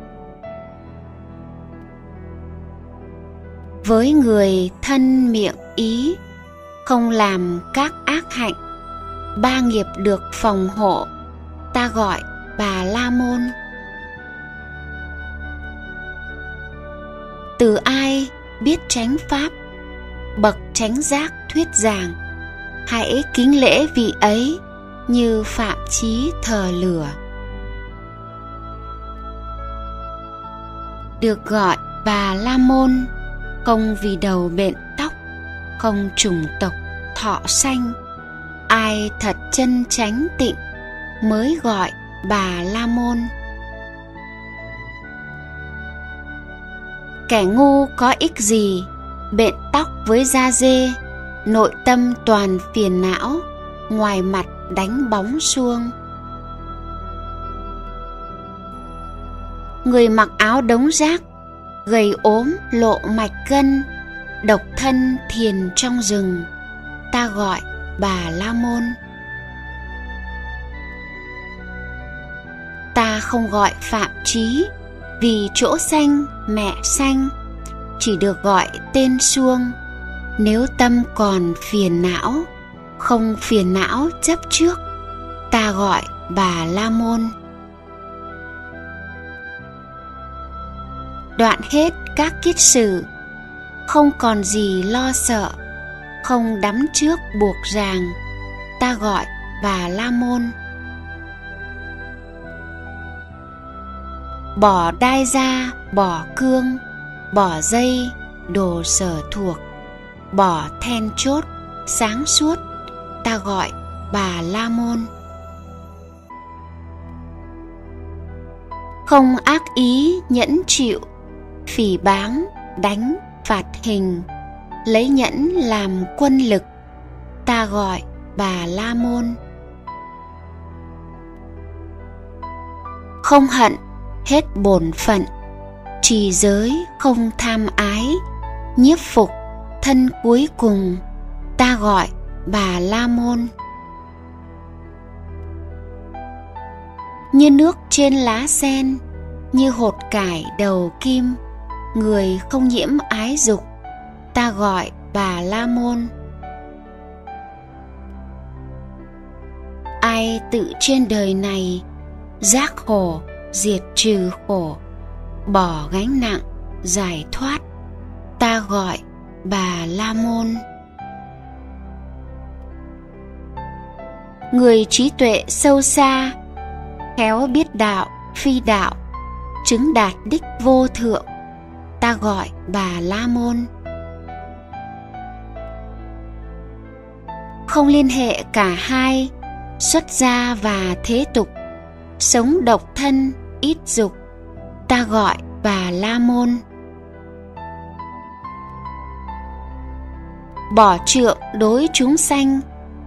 Với người thân miệng ý, không làm các ác hạnh. Ba nghiệp được phòng hộ, ta gọi bà la môn. Từ ai biết tránh pháp? Bậc tránh giác thuyết giảng. Hãy kính lễ vị ấy như phạm chí thờ lửa. Được gọi bà la môn không vì đầu bện tóc, không trùng tộc, thọ sanh. Ai thật chân chánh tịnh mới gọi bà la môn. Kẻ ngu có ích gì bện tóc với da dê, nội tâm toàn phiền não, ngoài mặt đánh bóng xuông. Người mặc áo đống rác gầy ốm lộ mạch gân độc thân thiền trong rừng, ta gọi bà la môn. Ta không gọi phạm trí vì chỗ xanh mẹ xanh chỉ được gọi tên xuông. Nếu tâm còn phiền não, không phiền não chấp trước, ta gọi bà la môn. Đoạn hết các kiết sử. Không còn gì lo sợ, không đắm trước buộc ràng, ta gọi bà la môn. Bỏ đai ra, bỏ cương, bỏ dây, đồ sở thuộc. Bỏ then chốt, sáng suốt, ta gọi bà la môn. Không ác ý nhẫn chịu phỉ báng, đánh, phạt hình, lấy nhẫn làm quân lực. Ta gọi bà la môn. Không hận, hết bổn phận. Trì giới không tham ái. Nhiếp phục, thân cuối cùng. Ta gọi bà la môn. Như nước trên lá sen, như hột cải đầu kim người không nhiễm ái dục, ta gọi bà la môn. Ai tự trên đời này, giác khổ, diệt trừ khổ, bỏ gánh nặng, giải thoát, ta gọi bà la môn. Người trí tuệ sâu xa, khéo biết đạo, phi đạo, chứng đạt đích vô thượng ta gọi bà la môn. Không liên hệ cả hai, xuất gia và thế tục, sống độc thân, ít dục, ta gọi bà la môn. Bỏ trượng đối chúng sanh,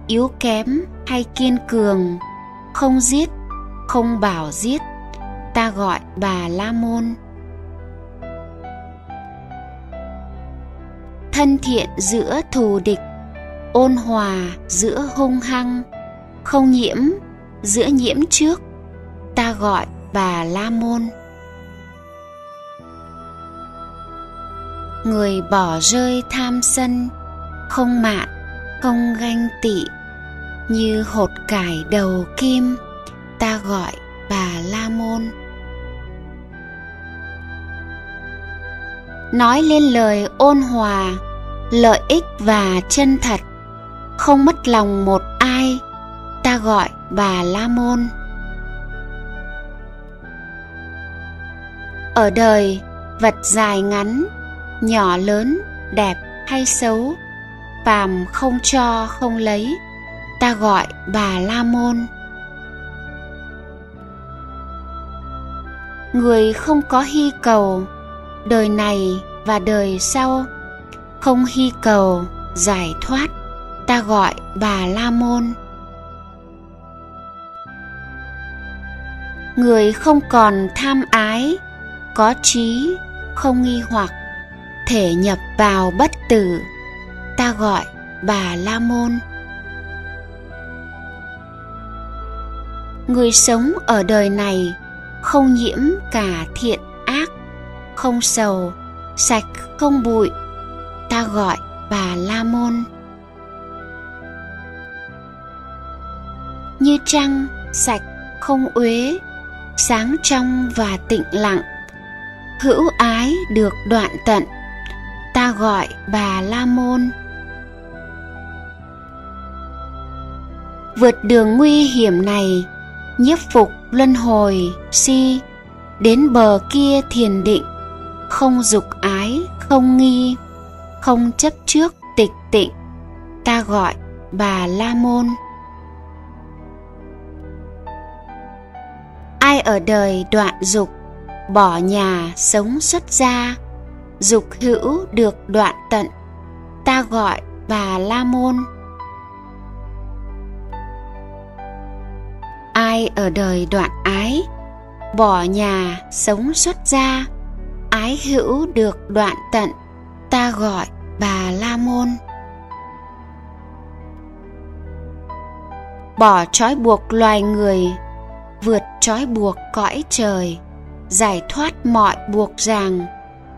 yếu kém hay kiên cường, không giết, không bảo giết, ta gọi bà la môn. Thân thiện giữa thù địch, ôn hòa giữa hung hăng, không nhiễm giữa nhiễm trước, ta gọi bà la môn. Người bỏ rơi tham sân, không mạn, không ganh tị, như hột cải đầu kim, ta gọi bà la môn. Nói lên lời ôn hòa, lợi ích và chân thật. Không mất lòng một ai, ta gọi bà la môn. Ở đời, vật dài ngắn, nhỏ lớn, đẹp hay xấu, phàm không cho không lấy, ta gọi bà la môn. Người không có hy cầu đời này và đời sau. Không hy cầu giải thoát, ta gọi bà la môn. Người không còn tham ái, có trí, không nghi hoặc, thể nhập vào bất tử, ta gọi bà la môn. Người sống ở đời này không nhiễm cả thiện ác không sầu, sạch không bụi, ta gọi bà la môn. Như trăng, sạch không uế, sáng trong và tịnh lặng, hữu ái được đoạn tận, ta gọi bà la môn. Vượt đường nguy hiểm này, nhiếp phục luân hồi, si, đến bờ kia thiền định không dục ái, không nghi, không chấp trước, tịch tịnh. Ta gọi bà la môn. Ai ở đời đoạn dục, bỏ nhà sống xuất gia. Dục hữu được đoạn tận, ta gọi bà la môn. Ai ở đời đoạn ái, bỏ nhà sống xuất gia ái hữu được đoạn tận, ta gọi bà la môn. Bỏ trói buộc loài người, vượt trói buộc cõi trời, giải thoát mọi buộc ràng,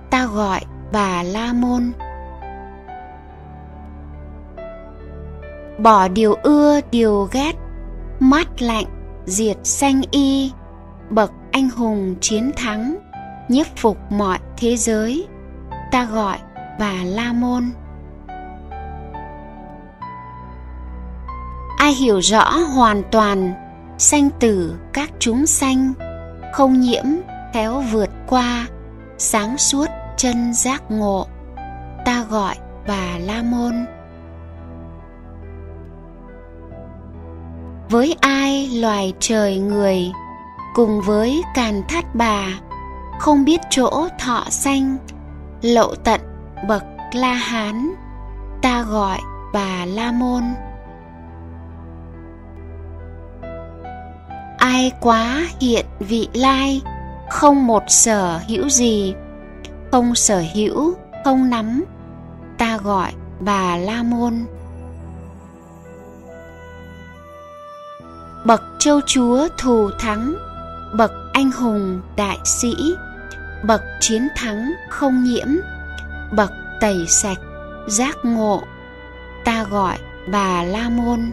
ta gọi bà la môn. Bỏ điều ưa, điều ghét, mát lạnh, diệt sanh y, bậc anh hùng chiến thắng nhiếp phục mọi thế giới. Ta gọi bà la môn. Ai hiểu rõ hoàn toàn sanh tử các chúng sanh, không nhiễm khéo vượt qua sáng suốt chân giác ngộ, ta gọi bà la môn. Với ai loài trời người cùng với càn thát bà không biết chỗ thọ sanh lậu tận bậc la hán, ta gọi bà la môn. Ai quá hiện vị lai, không một sở hữu gì, không sở hữu, không nắm, ta gọi bà la môn. Bậc châu chúa thù thắng, bậc anh hùng đại sĩ bậc chiến thắng không nhiễm. Bậc tẩy sạch giác ngộ. Ta gọi bà la môn.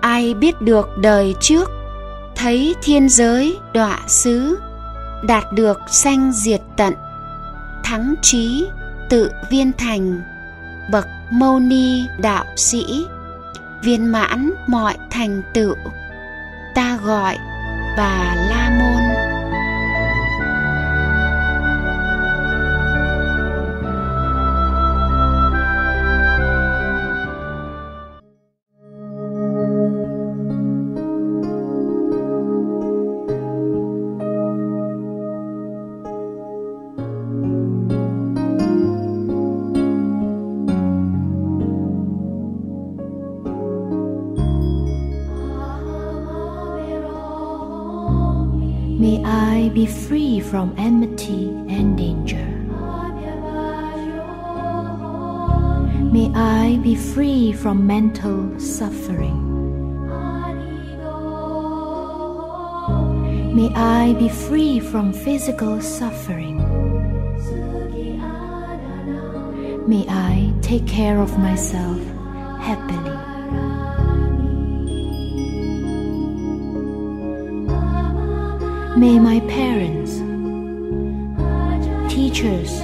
Ai biết được đời trước, thấy thiên giới đọa xứ, đạt được sanh diệt tận, thắng trí, tự viên thành. Bậc mâu ni đạo sĩ, viên mãn mọi thành tựu. Ta gọi bà la môn. From enmity and danger. May I be free from mental suffering. May I be free from physical suffering. May I take care of myself happily. May my parents, teachers,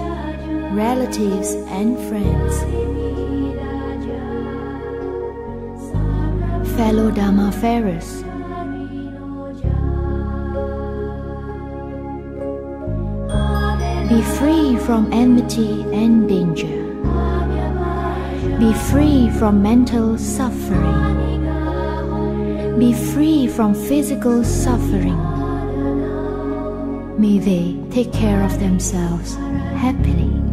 relatives, and friends, fellow Dharma farers, be free from enmity and danger. Be free from mental suffering. Be free from physical suffering. May they take care of themselves happily.